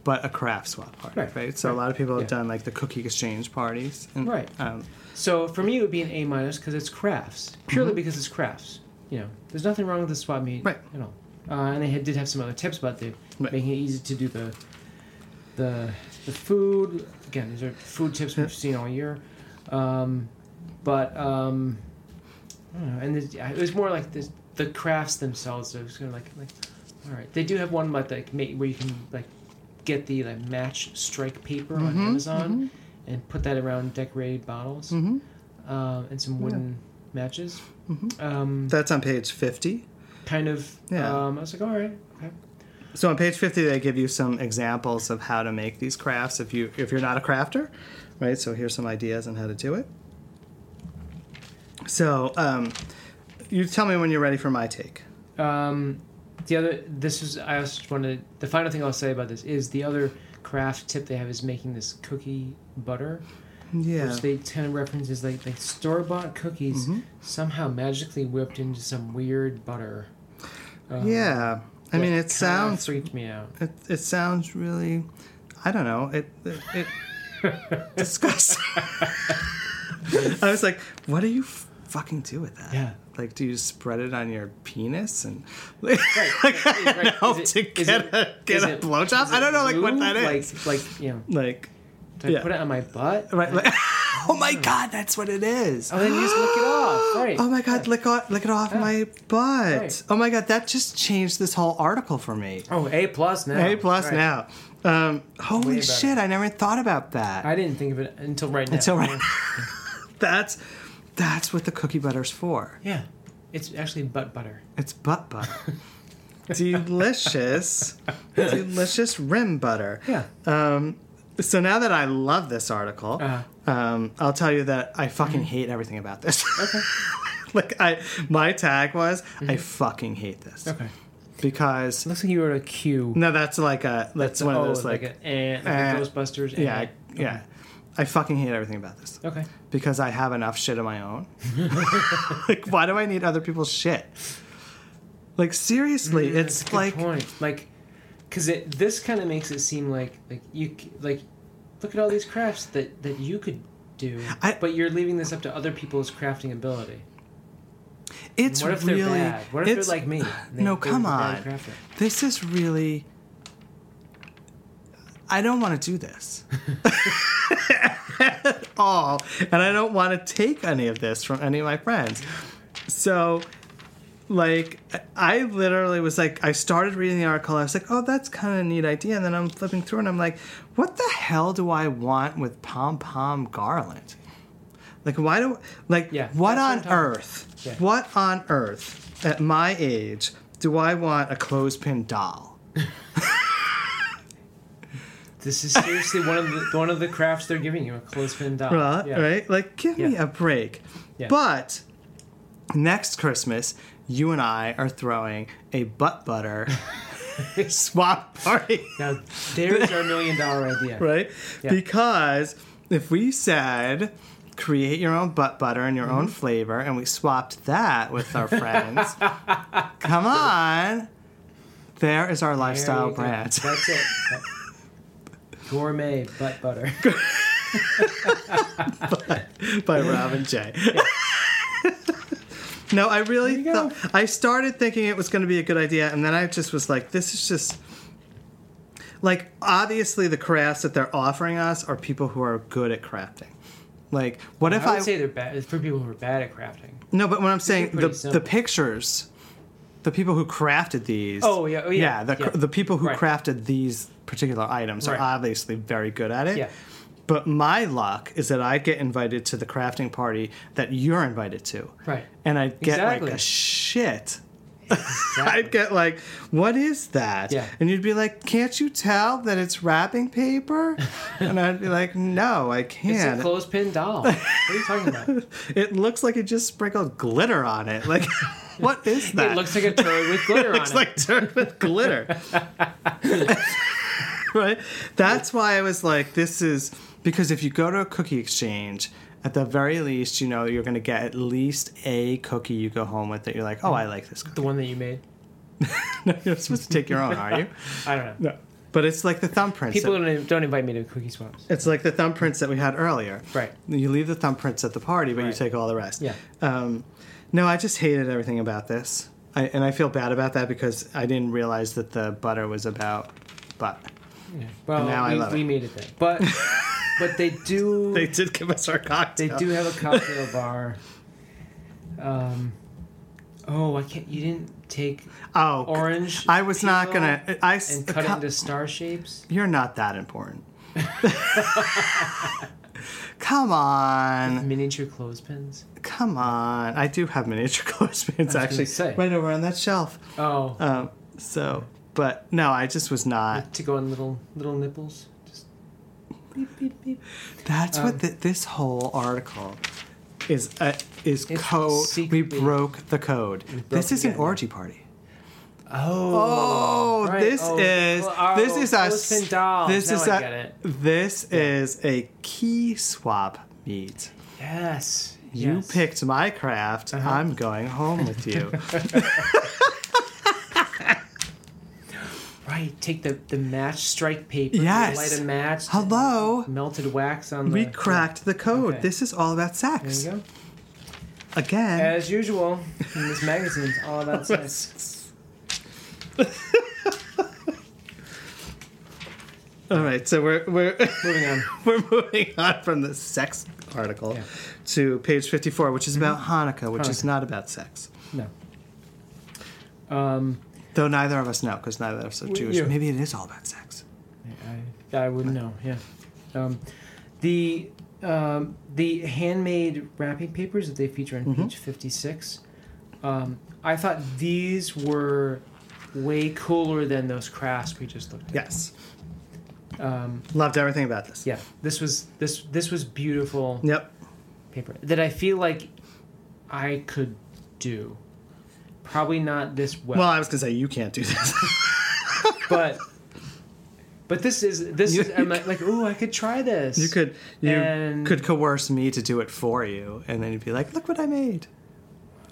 but a craft swap party, right? Right, So a lot of people have Yeah. done like the cookie exchange parties, and, Right. Um, So for me, it would be an A minus because it's crafts, purely because it's crafts. You know, there's nothing wrong with the swap meet Right. at all. Uh, and they had, did have some other tips about the Right. making it easy to do the the the food. Again, these are food tips we've seen all year. Um, but um, I don't know. And this, it was more like this, the crafts themselves. It was kind of like like all right. They do have one like like where you can like get the like match strike paper on Mhm, Amazon and put that around decorated bottles mhm. um, and some wooden matches. Mhm. Um, That's on page fifty. kind of. Yeah. Um, I was like, all right, okay. So on page fifty, they give you some examples of how to make these crafts if you if you're not a crafter, right? So here's some ideas on how to do it. So um, you tell me when you're ready for my take. Um, the other, this is. I also just wanted. The final thing I'll say about this is the other craft tip they have is making this cookie butter, Yeah. which they kind of reference as like like store bought cookies Mhm. somehow magically whipped into some weird butter. Um, yeah. I mean, it sounds freaked me out. It, it sounds really, I don't know. It it, it disgusting. I was like, what do you f- fucking do with that? Yeah. Like, do you spread it on your penis and like, Right, like right, I right. know, to get it- a get a blowjob? I don't know, like what that is. Like like you know, Like, do I put it on my butt? right? Like, oh my god, that's what it is. Oh, then you just lick it off. Right. Oh my god, lick, off, lick it off Yeah. my butt. Right. Oh my god, that just changed this whole article for me. Oh, A plus now. A plus Right. now. Um, holy shit, I never thought about that. I didn't think of it until right now. Until right that's that's what the cookie butter's for. Yeah. It's actually butt butter. It's butt butter. delicious, delicious rim butter. Yeah. Um, so now that I love this article, Uh-huh. um, I'll tell you that I fucking hate everything about this. Okay. like I, my tag was I fucking hate this Okay. because Looks like you wrote a Q. no, that's like a that's, one oh, of those like, like, a, eh, like eh, Ghostbusters. eh. yeah, yeah. I fucking hate everything about this. Okay. because I have enough shit of my own. like, why do I need other people's shit? Like, seriously, Mm, that's it's like, point. like, because it this kind of makes it seem like like you like look at all these crafts that that you could do, I- but you're leaving this up to other people's crafting ability. it's what if really. they're bad? What if they're like me? they- no, come on. This is really. I don't want to do this at all, and I don't want to take any of this from any of my friends. So, like, I literally was like, I started reading the article. I was like, oh, that's kind of a neat idea. And then I'm flipping through, and I'm like, what the hell do I want with pom pom garland? Like, why do like Yeah, what on I'm talking about. earth? Yeah. What on earth at my age do I want a clothespin doll? This is seriously one of the one of the crafts they're giving you a clothespin doll. Right, Yeah. right? Like, give me a break. But next Christmas, you and I are throwing a butt butter swap party, Now there's our million dollar idea. right? Yeah. Because if we said, create your own butt butter and your Mm-hmm. own flavor, and we swapped that with our friends, come on. There is our lifestyle you go. brand. That's it. Gourmet butt butter. by Robin J. no, I really There you go. thought I started thinking it was going to be a good idea, and then I just was like, this is just like obviously the crafts that they're offering us are people who are good at crafting. Like, what if I I, say they're bad it's for people who are bad at crafting. no? But when I'm saying the simple. the pictures, the people who crafted these. Oh, yeah, oh, yeah, the yeah. the people who Right. crafted these particular items Right. are obviously very good at it. Yeah. But my luck is that I get invited to the crafting party that you're invited to. Right. And I'd get Exactly. like a shit. Exactly. I'd get like, what is that? Yeah. And you'd be like, can't you tell that it's wrapping paper? and I'd be like, no, I can't. It's a clothespin doll. What are you talking about? it looks like it just sprinkled glitter on it. Like, what is that? It looks like a toad with glitter it looks like it. turd with glitter. right? That's why I was like, this is because if you go to a cookie exchange, at the very least, you know, you're going to get at least a cookie you go home with that you're like, oh, I like this cookie. the one that you made. no, you're supposed to take your own, are you? I don't know. No. But it's like the thumbprints. People that- don't, don't invite me to cookie swaps. it's like the thumbprints that we had earlier. Right. You leave the thumbprints at the party, but you take all the rest. Yeah. Um, no, I just hated everything about this. I, and I feel bad about that because I didn't realize that the butter was about butt. Yeah. Well, now I we, love we it. made it there, but but they do They they, did give us our cocktail. They do have a cocktail bar. Um, oh, I can't. You didn't take Oh, orange. I was not gonna. I and cut it into star shapes. You're not that important. Come on, Miniature clothespins. come on. I do have miniature clothespins gonna actually, say. right over on that shelf. Oh, Um, so, but no, I just was not. to go on little little nipples. Just beep beep beep. That's Um, what th this whole article is. Uh, is code. We broke the code. broke This is an orgy party. Oh, Oh, right. this Oh, is oh, this is a this Now is I a this is a key swap meet. yes. You yes. picked my craft. Uh-huh. I'm going home with you. Right, take the, the match strike paper. Yes. Light a match. Hello. Melted wax on the. we cracked the code. Okay. This is all about sex. There you go. Again. As usual, in this magazine, it's all about sex. all right, so we're we're Moving on. we're moving on from the sex article Yeah. to page 54, which is about Hanukkah, which is not about sex. No. Um, Though neither of us know, because neither of us are Jewish. yeah. Maybe it is all about sex. I, I wouldn't know. Yeah. Um, the um, the handmade wrapping papers that they feature on Mm-hmm. page fifty six. Um, I thought these were way cooler than those crafts we just looked at. Yes. Um, Loved everything about this. yeah. This was this this was beautiful Yep. paper that I feel like I could do. Probably not this well, Well, I was going to say, you can't do this. but but this is this You- is I'm like, like oh I could try this. You could you And- could coerce me to do it for you, and then you'd be like, "Look what I made."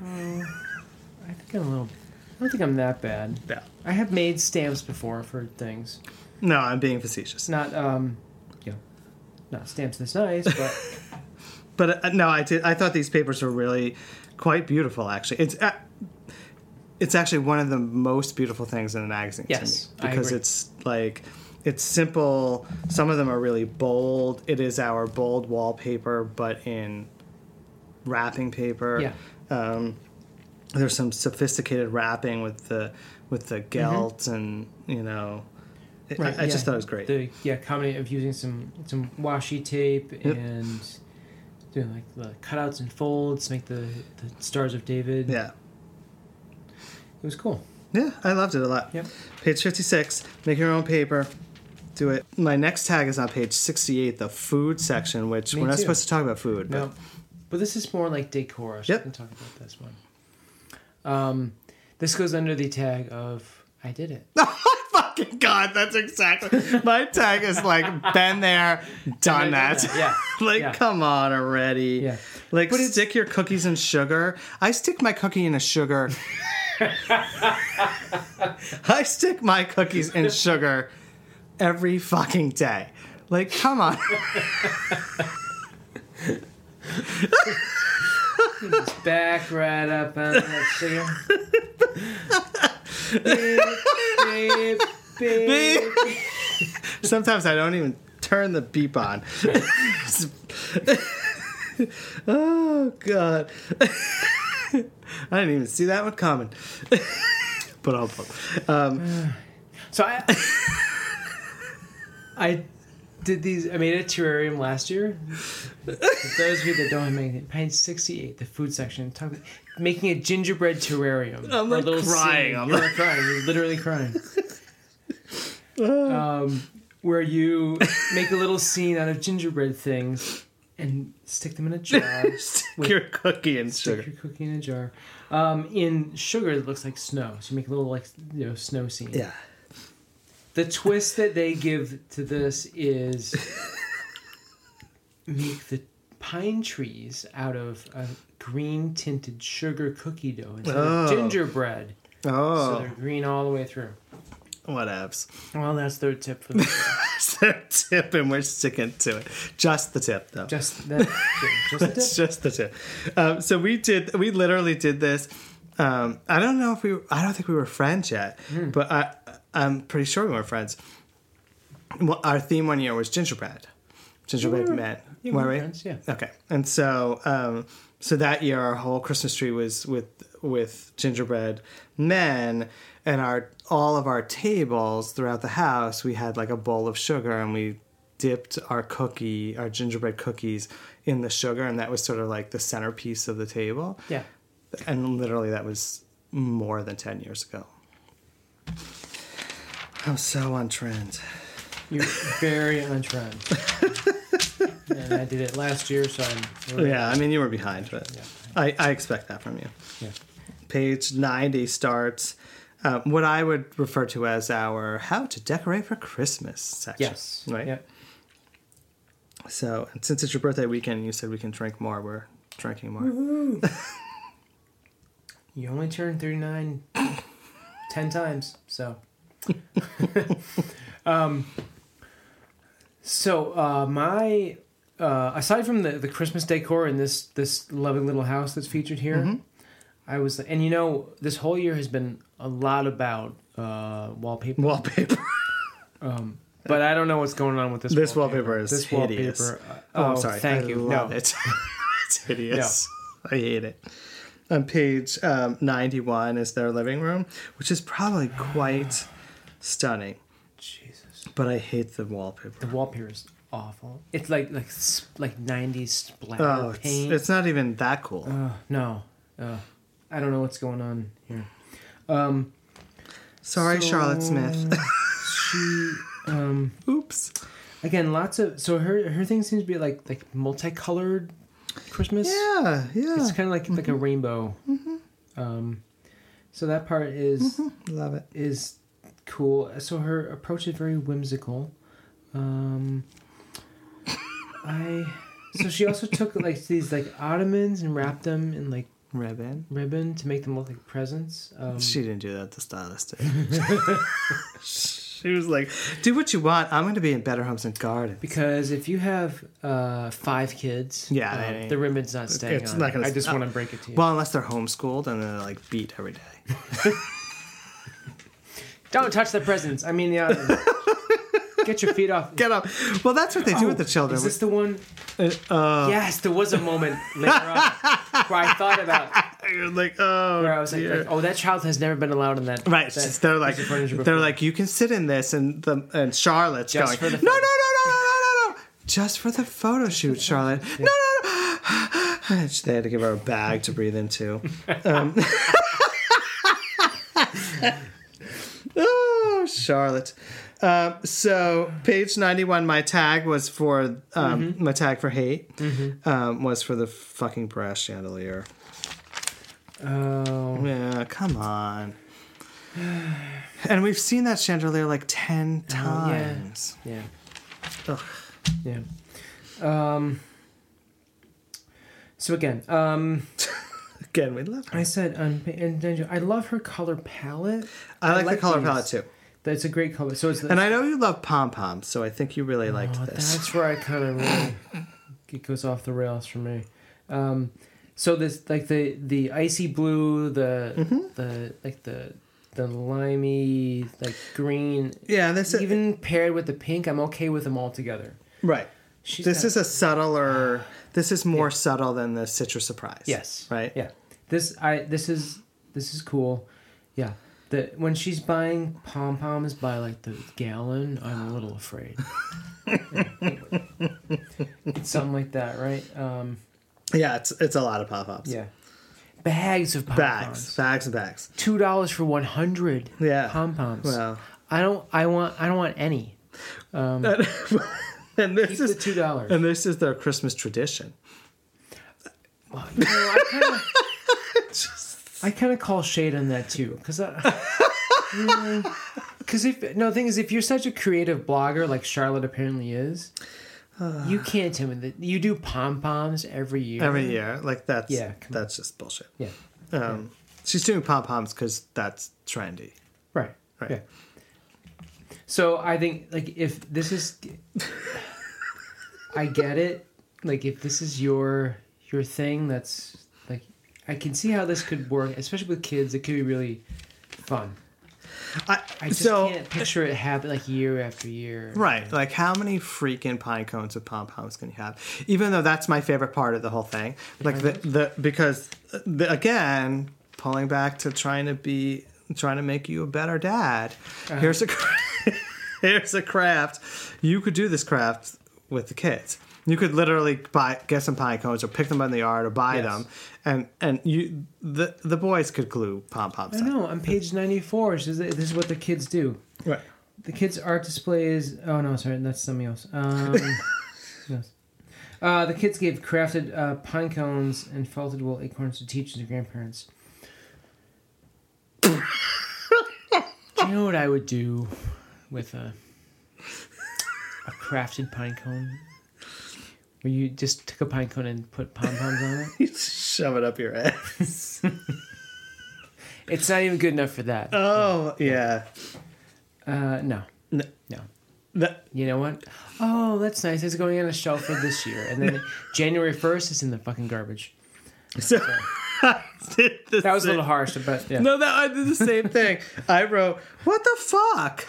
I think I'm a little. I don't think I'm that bad. No, I have made stamps before for things. no, I'm being facetious. Not um, you know, not stamps this nice, but But uh, no, I did. I thought these papers were really quite beautiful. Actually, it's uh, it's actually one of the most beautiful things in a magazine Yes, to me because it's like it's simple. Some of them are really bold. It is our bold wallpaper, but in wrapping paper. Yeah. Um, there's some sophisticated wrapping with the with the gelt and you know. it- I, I yeah, just thought it was great. The yeah combination of using some some washi tape and doing like the cutouts and folds to make the the stars of David. yeah. It was cool. Yeah, I loved it a lot. Yep. Page 56, make your own paper. Do it. My next tag is on page 68, the food section, which Me we're not too. supposed to talk about food. No, but this is more like decor. So Yep. we can talk about this one. Um, this goes under the tag of I did it. But fucking God, that's exactly. My tag is like, been there, done that. that. Yeah, like, yeah. come on already. Yeah. Like, But stick your cookies in sugar. I stick my cookie in a sugar. I stick my cookies in sugar every fucking day. Like, come on. Back right up on that sugar. beep, beep, beep. Sometimes I don't even turn the beep on. oh god. I didn't even see that one coming. but I'll um, So I, I did these. I made a terrarium last year. For those of you that don't have anything, page sixty-eight, the food section, talk, making a gingerbread terrarium. I'm, like, crying. scene. I'm You're like- not crying. You're literally crying. um, where you make a little scene out of gingerbread things and stick them in a jar. Stick your cookie in Stick sugar. your cookie in a jar. Um, in sugar that looks like snow. So you make a little like you know snow scene. Yeah. The twist that they give to this is make the pine trees out of a green tinted sugar cookie dough instead Oh. of gingerbread. Oh. So they're green all the way through. what apps? Well, that's their tip for the That's tip, and we're sticking to it. Just the tip, though. just that. Just the It's tip. just the tip. Um, so we did. We literally did this. Um, I don't know if we. I don't think we were friends yet, Hmm. but I, I'm pretty sure we were friends. Well, our theme one year was gingerbread, gingerbread were- men. yeah, we were were we? friends, yeah. Okay, and so um, so that year our whole Christmas tree was with with gingerbread men, and our all of our tables throughout the house we had like a bowl of sugar, and we dipped our cookie, our gingerbread cookies, in the sugar, and that was sort of like the centerpiece of the table. Yeah. And literally, that was more than ten years ago. I'm so on trend. You're very on trend. and I did it last year, so I'm. really- Yeah, I mean, you were behind, but Yeah. I, I expect that from you. Yeah. Page 90 starts uh, what I would refer to as our How to Decorate for Christmas section. Yes. Right? Yeah. So, since it's your birthday weekend, you said we can drink more. We're drinking more. You only turn 39 10 times, so. um, so, uh, my. Uh, aside from the, the Christmas decor in this this loving little house that's featured here, Mm-hmm. I was and you know this whole year has been a lot about uh, wallpaper, Wallpaper. but I don't know what's going on with this. This wallpaper is this hideous. wallpaper. uh, Oh, I'm sorry. Thank I you. no, it. it's hideous. I hate it. On page um, 91 is their living room, which is probably quite stunning. Jesus, But I hate the wallpaper. the wallpaper is awful. It's like like like 90s splatter Oh, it's, paint. it's not even that cool. Uh, no, uh, I don't know what's going on here. Um, Sorry, so- Charlotte Smith. she, um, Oops. again, lots of so her her thing seems to be like like multicolored Christmas. Yeah, yeah. It's kind of like like a rainbow. Um, so that part is Love it. is cool. So her approach is very whimsical. Um, I so she also took like these like ottomans and wrapped them in like Ribbon. ribbon to make them look like presents. Um, She didn't do that. The stylist did. she was like, "Do what you want. I'm going to be in Better Homes and Gardens." because if you have uh, five kids, Yeah, um, the ribbon's not staying it's on. not gonna I just st- want to break it to you. Well, unless they're homeschooled and they're like beat every day. Don't touch the presents. I mean, yeah. Get your feet off. Get up. Well, that's what they do with the children. Is this the one? uh, yes, there was a moment later on where I thought about you're like, oh, where I was like, like, oh, that child has never been allowed in that. Right, that they're like, piece of furniture they're like, you can sit in this, and the and Charlotte's Just going, no, no, no, no, no, no, no, no, just for the photo shoot, Charlotte. No, no, no. They had to give her a bag to breathe into. Um, oh, Charlotte. Um, so page ninety one, my tag was for um, my tag for hate um, was for the fucking brass chandelier. Oh, Yeah, come on. And we've seen that chandelier like ten Oh, yeah. times. yeah, Ugh. yeah. Um. So again, um, Again, we love her. I said, um, and then I love her color palette. I like, the color these. palette too. That's a great color. So it's the, And I know you love pom poms, so I think you really liked Oh, this. That's where I kind of really it goes off the rails for me. Um, so this like the the icy blue, the Mm-hmm. the like the the limey like green, Yeah, this is even paired with the pink, I'm okay with them all together. right. She's this got- is a subtler. This is more subtle than the citrus surprise. yes, Right. yeah. This I this is this is cool, yeah. The when she's buying pom poms by like the gallon, I'm a little afraid. it's something like that, right? Um, Yeah, it's it's a lot of pop ups. yeah. Bags of pom Bags, bags and bags. Two dollars for one hundred Yeah. pom poms. Well, I don't. I want. I don't want any. Um, and this is the two dollars. and this is their Christmas tradition. Well, you know, I kind of, I kind of call shade on that too, because because if no the thing is, if you're such a creative blogger like Charlotte apparently is, you can't tell me that you do pom poms every year. Every year, like that's Yeah, come that's just bullshit. Yeah. Um, she's doing pom poms because that's trendy. Right. Right. Yeah. So I think like if this is, I get it. Like if this is your your thing, that's I can see how this could work, especially with kids. It could be really fun. I, I just so can't picture it happen like year after year. right, like how many freaking pine cones with pom poms can you have? Even though that's my favorite part of the whole thing, like the the because the, again pulling back to trying to be trying to make you a better dad. Uh-huh. Here's a here's a craft. You could do this craft with the kids. You could literally buy get some pine cones or pick them in the yard or buy Yes. them, and and you the the boys could glue pom poms. I know. On page ninety four, this is this is what the kids do. Right. The kids' art displays. Oh no, sorry, that's something else. Um, yes. Uh, the kids gave crafted uh, pine cones and felted wool acorns to teachers and grandparents. do you know what I would do with a a crafted pine cone? Where you just took a pine cone and put pom poms on it? You shove it up your ass. It's not even good enough for that. Oh yeah. Uh, no, No. no. That, You know what? Oh, that's nice. It's going on a shelf for this year, and then January first is in the fucking garbage. so I did the That was a little harsh, but yeah. No, that I did the same thing. I wrote, "What the fuck?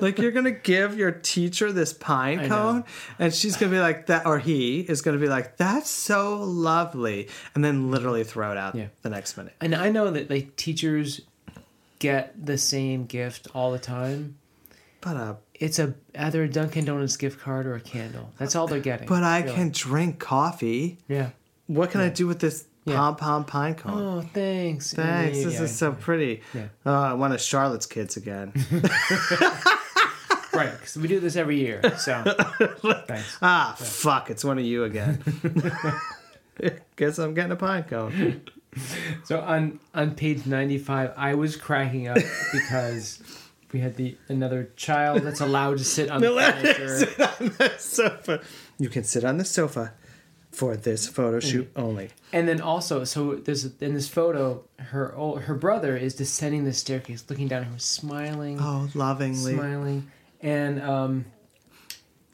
like you're gonna give your teacher this pine cone, and she's gonna be like that, or he is gonna be like, "That's so lovely," and then literally throw it out Yeah. the next minute. And I know that like teachers get the same gift all the time. But uh, It's a either a Dunkin' Donuts gift card or a candle. That's all they're getting. but I really. can drink coffee. Yeah. What can I do with this Yeah. pom pom pine cone? Oh, thanks. Thanks. you- This yeah, is so pretty. Yeah. Oh, I want a Charlotte's kids again. right. Because we do this every year. So thanks. ah, fuck! It's one of you again. Guess I'm getting a pine cone. So on on page ninety five, I was cracking up because we had the another child that's allowed to sit on the furniture. sit on the sofa. You can sit on the sofa for this photo shoot only. And then also, so there's in this photo, her ol- her brother is descending the staircase, looking down at her, smiling, Oh, lovingly. smiling, and um,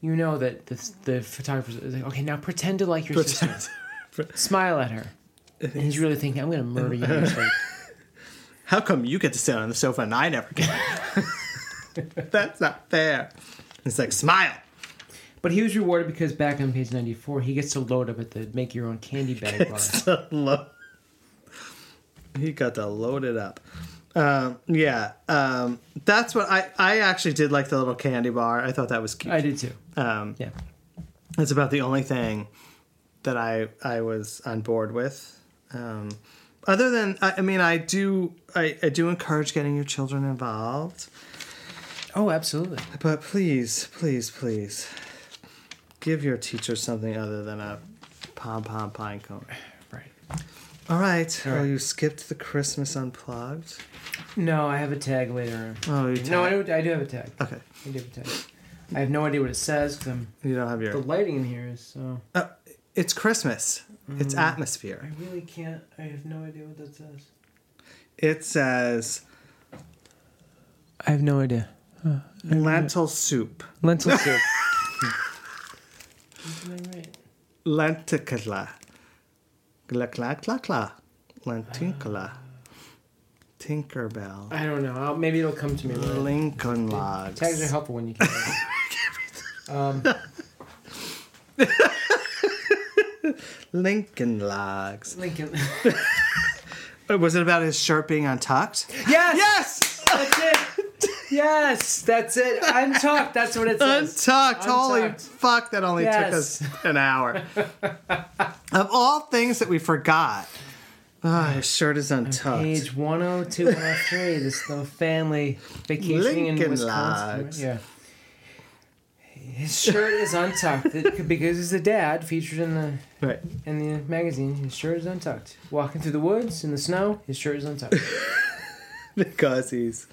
you know that the the photographer is like, okay, now pretend to like your sister, smile at her, and he's really thinking, I'm gonna murder you. in. How come you get to sit on the sofa and I never get? That's not fair. It's like smile. But he was rewarded because back on page ninety four, he gets to load up at the make your own candy bag bar. Lo- he got to load it up. Um, yeah, um, that's what I. I actually did like the little candy bar. I thought that was cute. I did too. Um, Yeah. That's about the only thing that I I was on board with. Um, other than I, I mean, I do I, I do encourage getting your children involved, Oh, absolutely. but please, please, please, give your teacher something other than a pom pom pine cone. Right. All right. All Oh, you skipped the Christmas unplugged. No, I have a tag later. Oh, you No, I do. I do have a tag. Okay, I do have a tag. I have no idea what it says because I'm you don't have your. the lighting in here is so. Uh, it's Christmas. It's Mm. atmosphere. I really can't. I have no idea what that says. It says I have no idea. lentil soup. Lentil soup. right. Lenticula. Gla gla gla gla. Lenticula. Tinkerbell. I don't know. I'll, maybe it'll come to me. later. Lincoln logs. Tags are helpful when you can. um, Lincoln logs. Lincoln. Was it about his shirt being untucked? yes. Yes! Yes, that's it. Untucked. That's what it says. Untucked. Holy fuck, that only Yes. took us an hour. of all things that we forgot. Ah, oh, his shirt is untucked. Page 102, 103. This little family vacationing in Wisconsin. Logs. Yeah. His shirt is untucked It- because he's a dad featured in the Right. in the magazine. His shirt is untucked. Walking through the woods in the snow, his shirt is untucked. Because he's.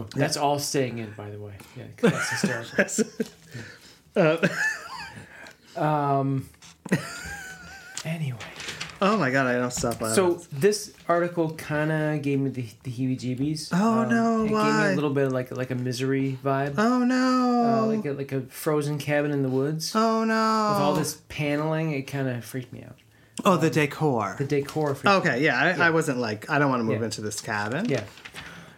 Oh, that's all staying in, by the way. Yeah, that's hysterical. Um. Anyway, Oh my god, I don't stop laughing. so this article kind of gave me the, the heebie-jeebies. Oh, no, It gave me why? a little bit of like like a misery vibe. Oh no. uh, like a, like a frozen cabin in the woods. oh no. With all this paneling, it kind of freaked me out. Oh, the decor. The decor. Okay, yeah, I, Yeah. I wasn't like I don't want to move Yeah. into this cabin. Yeah.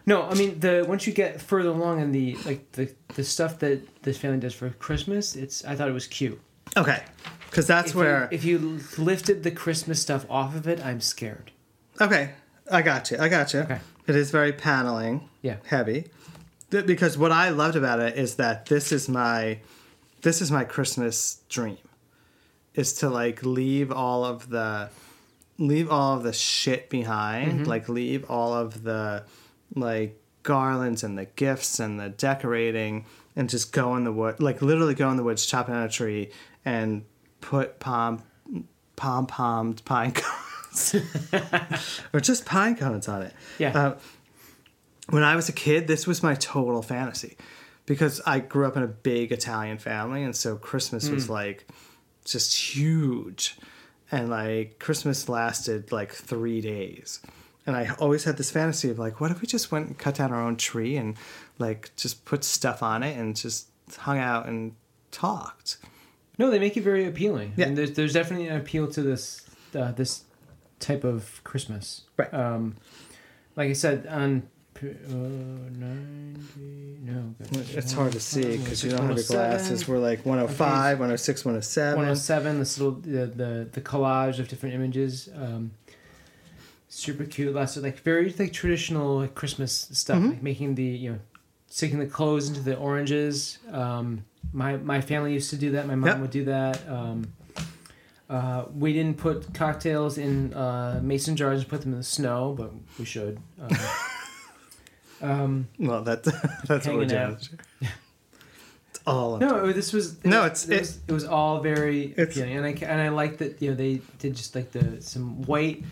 No, I mean the once you get further along in the like the the stuff that this family does for Christmas, it's I thought it was cute. Okay, because that's if where. you, if you lifted the Christmas stuff off of it, I'm scared. okay, I got you. I got you. Okay. It is very paneling. Yeah. Heavy. Th- Because what I loved about it is that this is my, this is my Christmas dream, is to like leave all of the, leave all of the shit behind. Mm-hmm. Like leave all of the, like garlands and the gifts and the decorating and just go in the wood like literally go in the woods chop down a tree and put palm pom pomed pine cones or just pine cones on it. Yeah. uh, when i was a kid this was my total fantasy because i grew up in a big italian family and so christmas was like just huge and like christmas lasted like three days and i always had this fantasy of like what if we just went and cut down our own tree and like just put stuff on it and just hung out and talked No, they make it very appealing. Yeah. And there's there's definitely an appeal to this uh, this type of Christmas. Right. Um, like I said on. Uh, 90, no, it's hard to see because you don't have your glasses we're like 105 106 107 107 this little the, the the collage of different images um super cute lots of like very like traditional like christmas stuff Mm-hmm. like making the you know sticking the clothes into the oranges um my my family used to do that my mom Yep. would do that um uh, we didn't put cocktails in uh, mason jars and put them in the snow, but we should. Um, um, well that that's what we're doing it's all No, it- this was it No, was- it's- it, it- was, it was all very appealing, and I and I like that you know they did just like the some white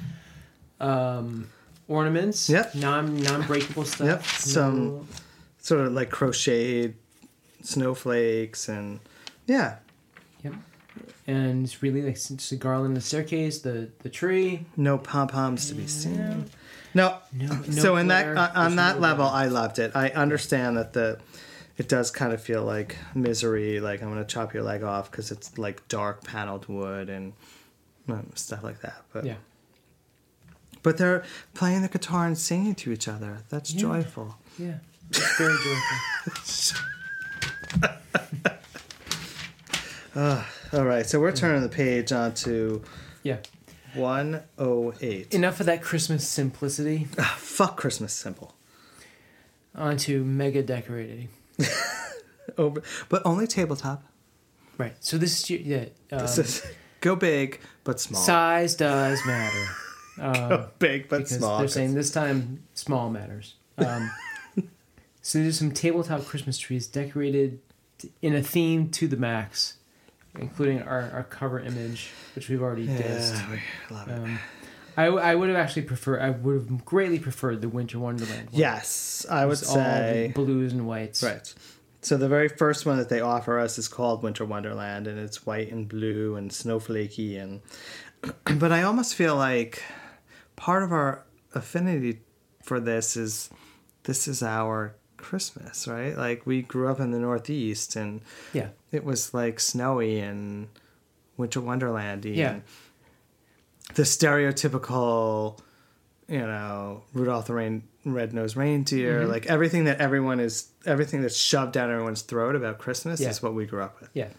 um, ornaments, Yep. non non breakable stuff, Yep, some- sort of like crocheted snowflakes and yeah. Yep, and it's really like just the garland, the staircase, the the tree. no pom poms to be seen. No, No, no so in that uh, on that level i loved it. I understand that the it does kind of feel like misery like i'm gonna chop your leg off because it's like dark paneled wood and um, stuff like that but yeah, but they're playing the guitar and singing to each other that's Yeah. joyful yeah, it's very joyful. all right so we're turning the page on to Yeah, 108 enough of that Christmas simplicity. Ah, fuck christmas simple Onto mega decorating. Over, but only tabletop. Right. So this is your- yeah. Um, This is- go big but small. size does matter. Go big but small. They're saying this time small matters. Um, so there's some tabletop Christmas trees decorated in a theme to the max, including our, our cover image, which we've already dissed. yeah, we love it. Um, I, I would have actually preferred. I would have greatly preferred the Winter Wonderland. One. yes, I would It's all the say blues and whites. right. So the very first one that they offer us is called Winter Wonderland, and it's white and blue and snowflakey, and but I almost feel like part of our affinity for this is this is our Christmas, right? Like we grew up in the Northeast, and Yeah. it was like snowy and winter wonderlandy Yeah. and the stereotypical you know rudolph the Rain, red-nosed reindeer Mm-hmm. like everything that everyone is everything that's shoved down everyone's throat about christmas Yeah. is what we grew up with Yeah.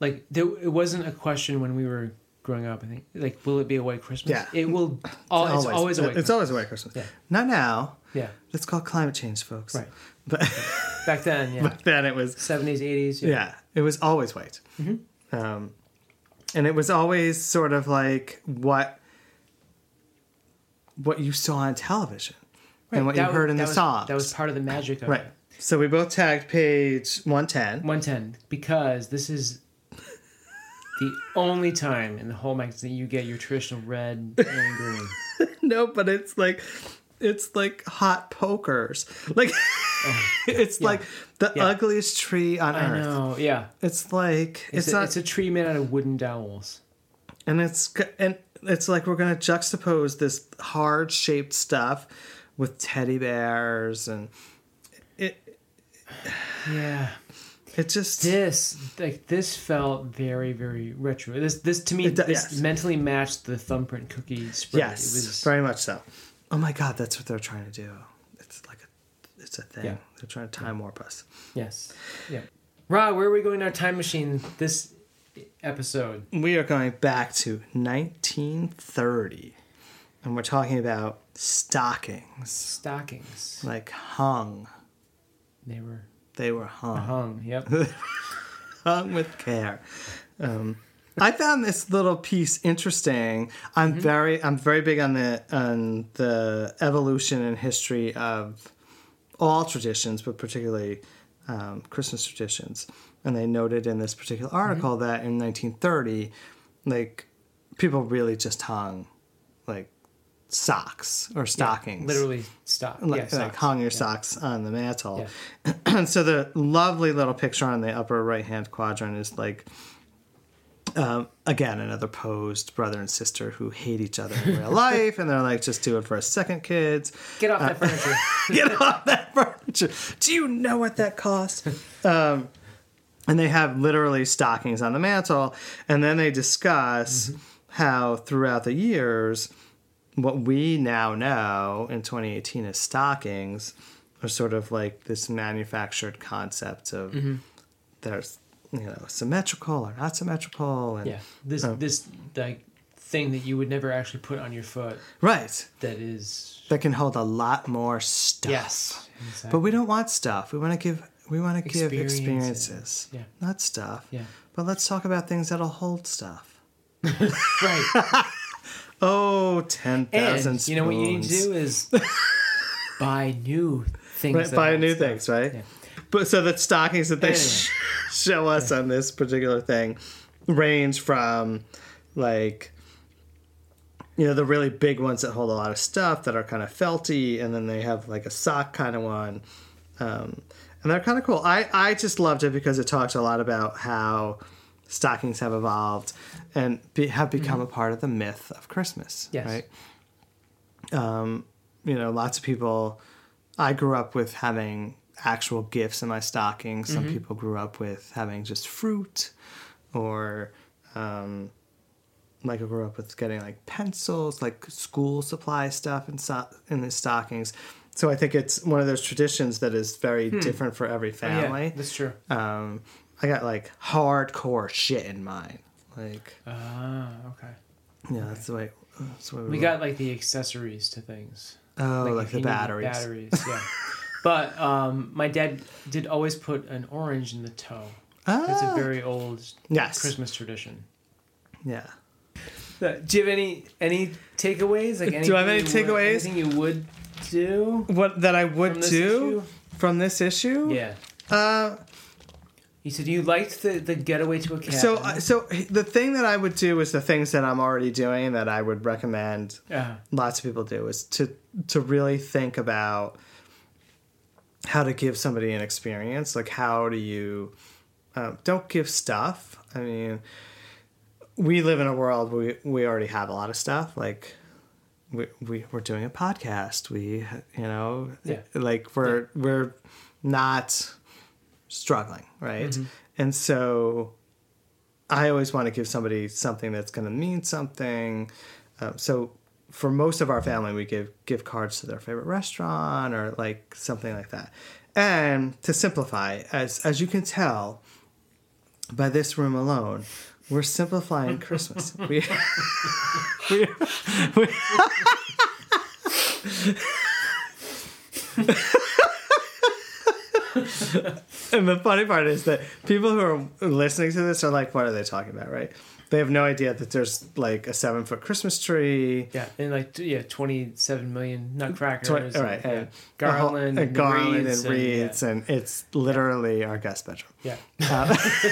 Like there, it wasn't a question when we were growing up. I think like, will it be a white Christmas? Yeah. it will. It's always, a white. It's Christmas. always a white Christmas. Yeah. Not now. yeah. It's called climate change, folks. Right. But, Back then, yeah, but then it was seventies, eighties. yeah, it was always white. Mm-hmm. Um, and it was always sort of like what what you saw on television and what you That was- heard in that the was, songs. That was part of the magic of right. it. So we both tagged page 110. 110 because this is the only time in the whole magazine you get your traditional red and green. no, but it's like it's like hot pokers. Like it's yeah. like the Yeah. ugliest tree on I earth. know, yeah. It's like It's, it's, a, not it's a tree made out of wooden dowels. and it's and it's like we're gonna juxtapose this hard shaped stuff with teddy bears and it Yeah. It just This like this felt very very retro. This this to me It do- this yes. mentally matched the thumbprint cookie spread. yes It was very much so oh my god that's what they're trying to do it's like a it's a thing Yeah. they're trying to time warp us yes. Yeah. Rob, where are we going in our time machine this episode? we are going back to 1930 and we're talking about stockings Stockings. like hung They were they were hung hung. Yep. hung with care. Um, I found this little piece interesting. I'm Mm-hmm. very I'm very big on the on the evolution and history of all traditions, but particularly um, Christmas traditions. And they noted in this particular Mm-hmm. article that in 1930, like people really just hung socks or stockings Literally stock. like, yeah, like socks. hung your Yeah. socks on the mantle. Yeah. and so the lovely little picture on the upper right hand quadrant is like, um, again, another posed brother and sister who hate each other in real life. And they're like, just do it for a second, kids. Get off that furniture. Get off that furniture. Do you know what that cost? um, and they have literally stockings on the mantle. And then they discuss how throughout the years, what we now know in 2018 as stockings are sort of like this manufactured concept of mm-hmm. there's you know symmetrical or not symmetrical and Yeah, this Oh. this like thing that you would never actually put on your foot right that is that can hold a lot more stuff yes, but we don't want stuff we want to give we want to give Experiences. experiences Yeah. not stuff Yeah. but let's talk about things that'll hold stuff right. oh 10,000 And you know what you need to do is buy new things. right, buy new stuff. things, right? Yeah. But so the stockings that they Anyway. sh- show us on this particular thing range from like you know the really big ones that hold a lot of stuff that are kind of felty, and then they have like a sock kind of one, um, and they're kind of cool. I I just loved it because it talks a lot about how stockings have evolved and be, have become a part of the myth of Christmas. Yes. Right you know, lots of people. I grew up with having actual gifts in my stocking. Some people grew up with having just fruit, or um, like I grew up with getting like pencils, like school supply stuff in so- in the stockings. So I think it's one of those traditions that is very different for every Oh, family. Yeah, that's true. Um, I got like hardcore shit in mine. Like, Ah, okay. yeah, that's the way. That's the way We roll. got like the accessories to things. oh, like, if the batteries. Batteries, yeah. but um, my dad did always put an orange in the toe. Oh. That's a Ah. very old Yes. Christmas tradition. Yeah. Uh, Do you have any any takeaways? Like Do I have any takeaways? Anything you would do What that I would from do issue? from this issue? Yeah. Uh, You said you liked the, the getaway to a cabin. so uh, so the thing that I would do is the things that I'm already doing that I would recommend uh, lots of people do is to to really think about how to give somebody an experience. Like how do you um, don't give stuff. I mean, we live in a world where we, we already have a lot of stuff. Like we, we we're doing a podcast. We you know Yeah. like we're we're not struggling, right? And so I always want to give somebody something that's going to mean something. Um, so for most of our family, we give gift cards to their favorite restaurant or like something like that. And to simplify, as as you can tell by this room alone, We're simplifying Christmas. We, we, we, and the funny part is that people who are listening to this are like, what are they talking about, right? They have no idea that there's like a seven foot Christmas tree. Yeah, and like yeah, twenty seven million nutcrackers, right? and, all right, yeah, and garland, a and garland wreaths and wreaths, and, it's literally our guest bedroom. yeah, uh,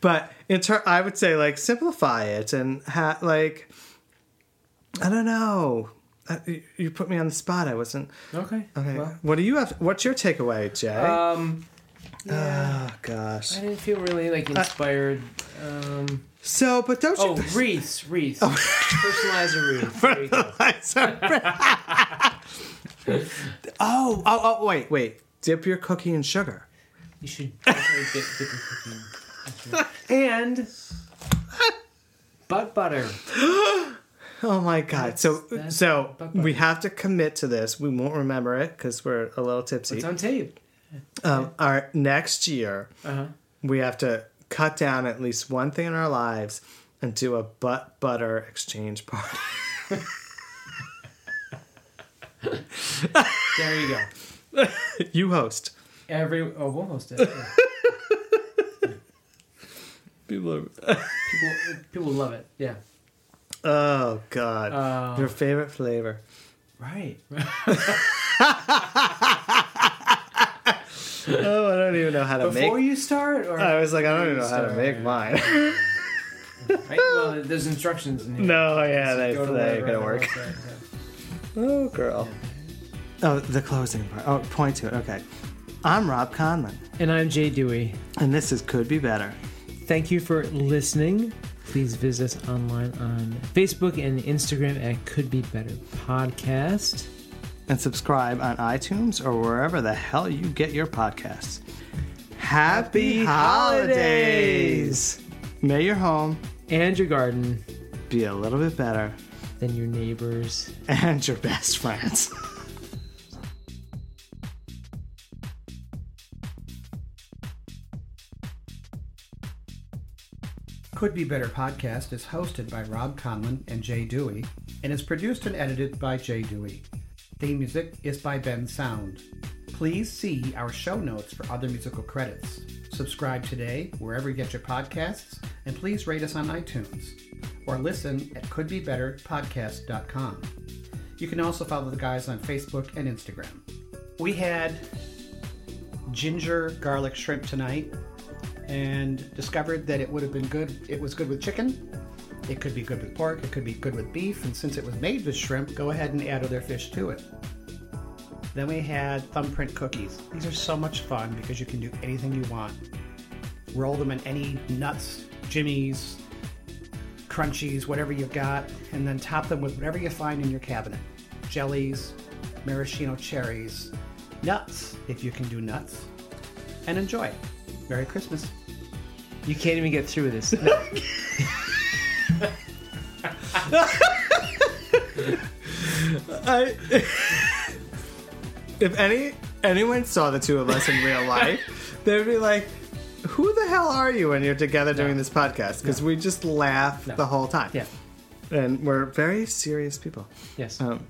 But in ter- I would say like simplify it and ha- like I don't know. Uh, you- put me on the spot. I wasn't. Okay. okay. Well, what do you have? What's your takeaway, Jay? um, yeah, oh gosh. I didn't feel really like inspired. Um, So, but don't oh, you? wreaths, wreaths, personalize a wreath. Oh, oh, oh, wait, wait. Dip your cookie in sugar. You should definitely dip, dip your cookie in. and butt butter. Oh my god! so, that's so we have to commit to this. We won't remember it because we're a little tipsy. It's on tape. Um, our next year, Uh huh. we have to cut down at least one thing in our lives and do a butt butter exchange party. There you go. you host. Every oh, we'll host it. People are. People people love it. Yeah. Oh God! Uh, Your favorite flavor? Right. Oh, I don't even know how to Before make. Before you start, or I was like, I don't even know how to make mine. Right? Well, there's instructions in here. no, yeah, So they, go they gonna work. website, yeah. Oh, girl. Oh, the closing part. Oh, point to it. Okay. I'm Rob Conlon, And I'm Jay Dewey. and this is Could Be Better. Thank you for listening. Please visit us online on Facebook and Instagram at Could Be Better Podcast. and subscribe on iTunes or wherever the hell you get your podcasts. Happy, Happy holidays! May your home And your garden, be a little bit better than your neighbors. and your best friends. Could Be Better podcast is hosted by Rob Conlon and Jay Dewey and is produced and edited by Jay Dewey. Theme music is by Bensound. Please see our show notes for other musical credits. Subscribe today wherever you get your podcasts and please rate us on iTunes or listen at couldbebetterpodcast.com. You can also follow the guys on Facebook and Instagram. We had ginger garlic shrimp tonight and discovered that it would have been good. It was good with chicken. It could be good with pork. It could be good with beef. And since it was made with shrimp, go ahead and add other fish to it. Then we had thumbprint cookies. These are so much fun because you can do anything you want. Roll them in any nuts, jimmies, crunchies, whatever you've got, and then top them with whatever you find in your cabinet. Jellies, maraschino cherries, nuts, if you can do nuts, and enjoy. Merry Christmas. You can't even get through this. I, if any anyone saw the two of us in real life, they'd be like, "Who the hell are you?" When you're together doing this podcast, because we just laugh No. the whole time. yeah. and we're very serious people. Yes. Um,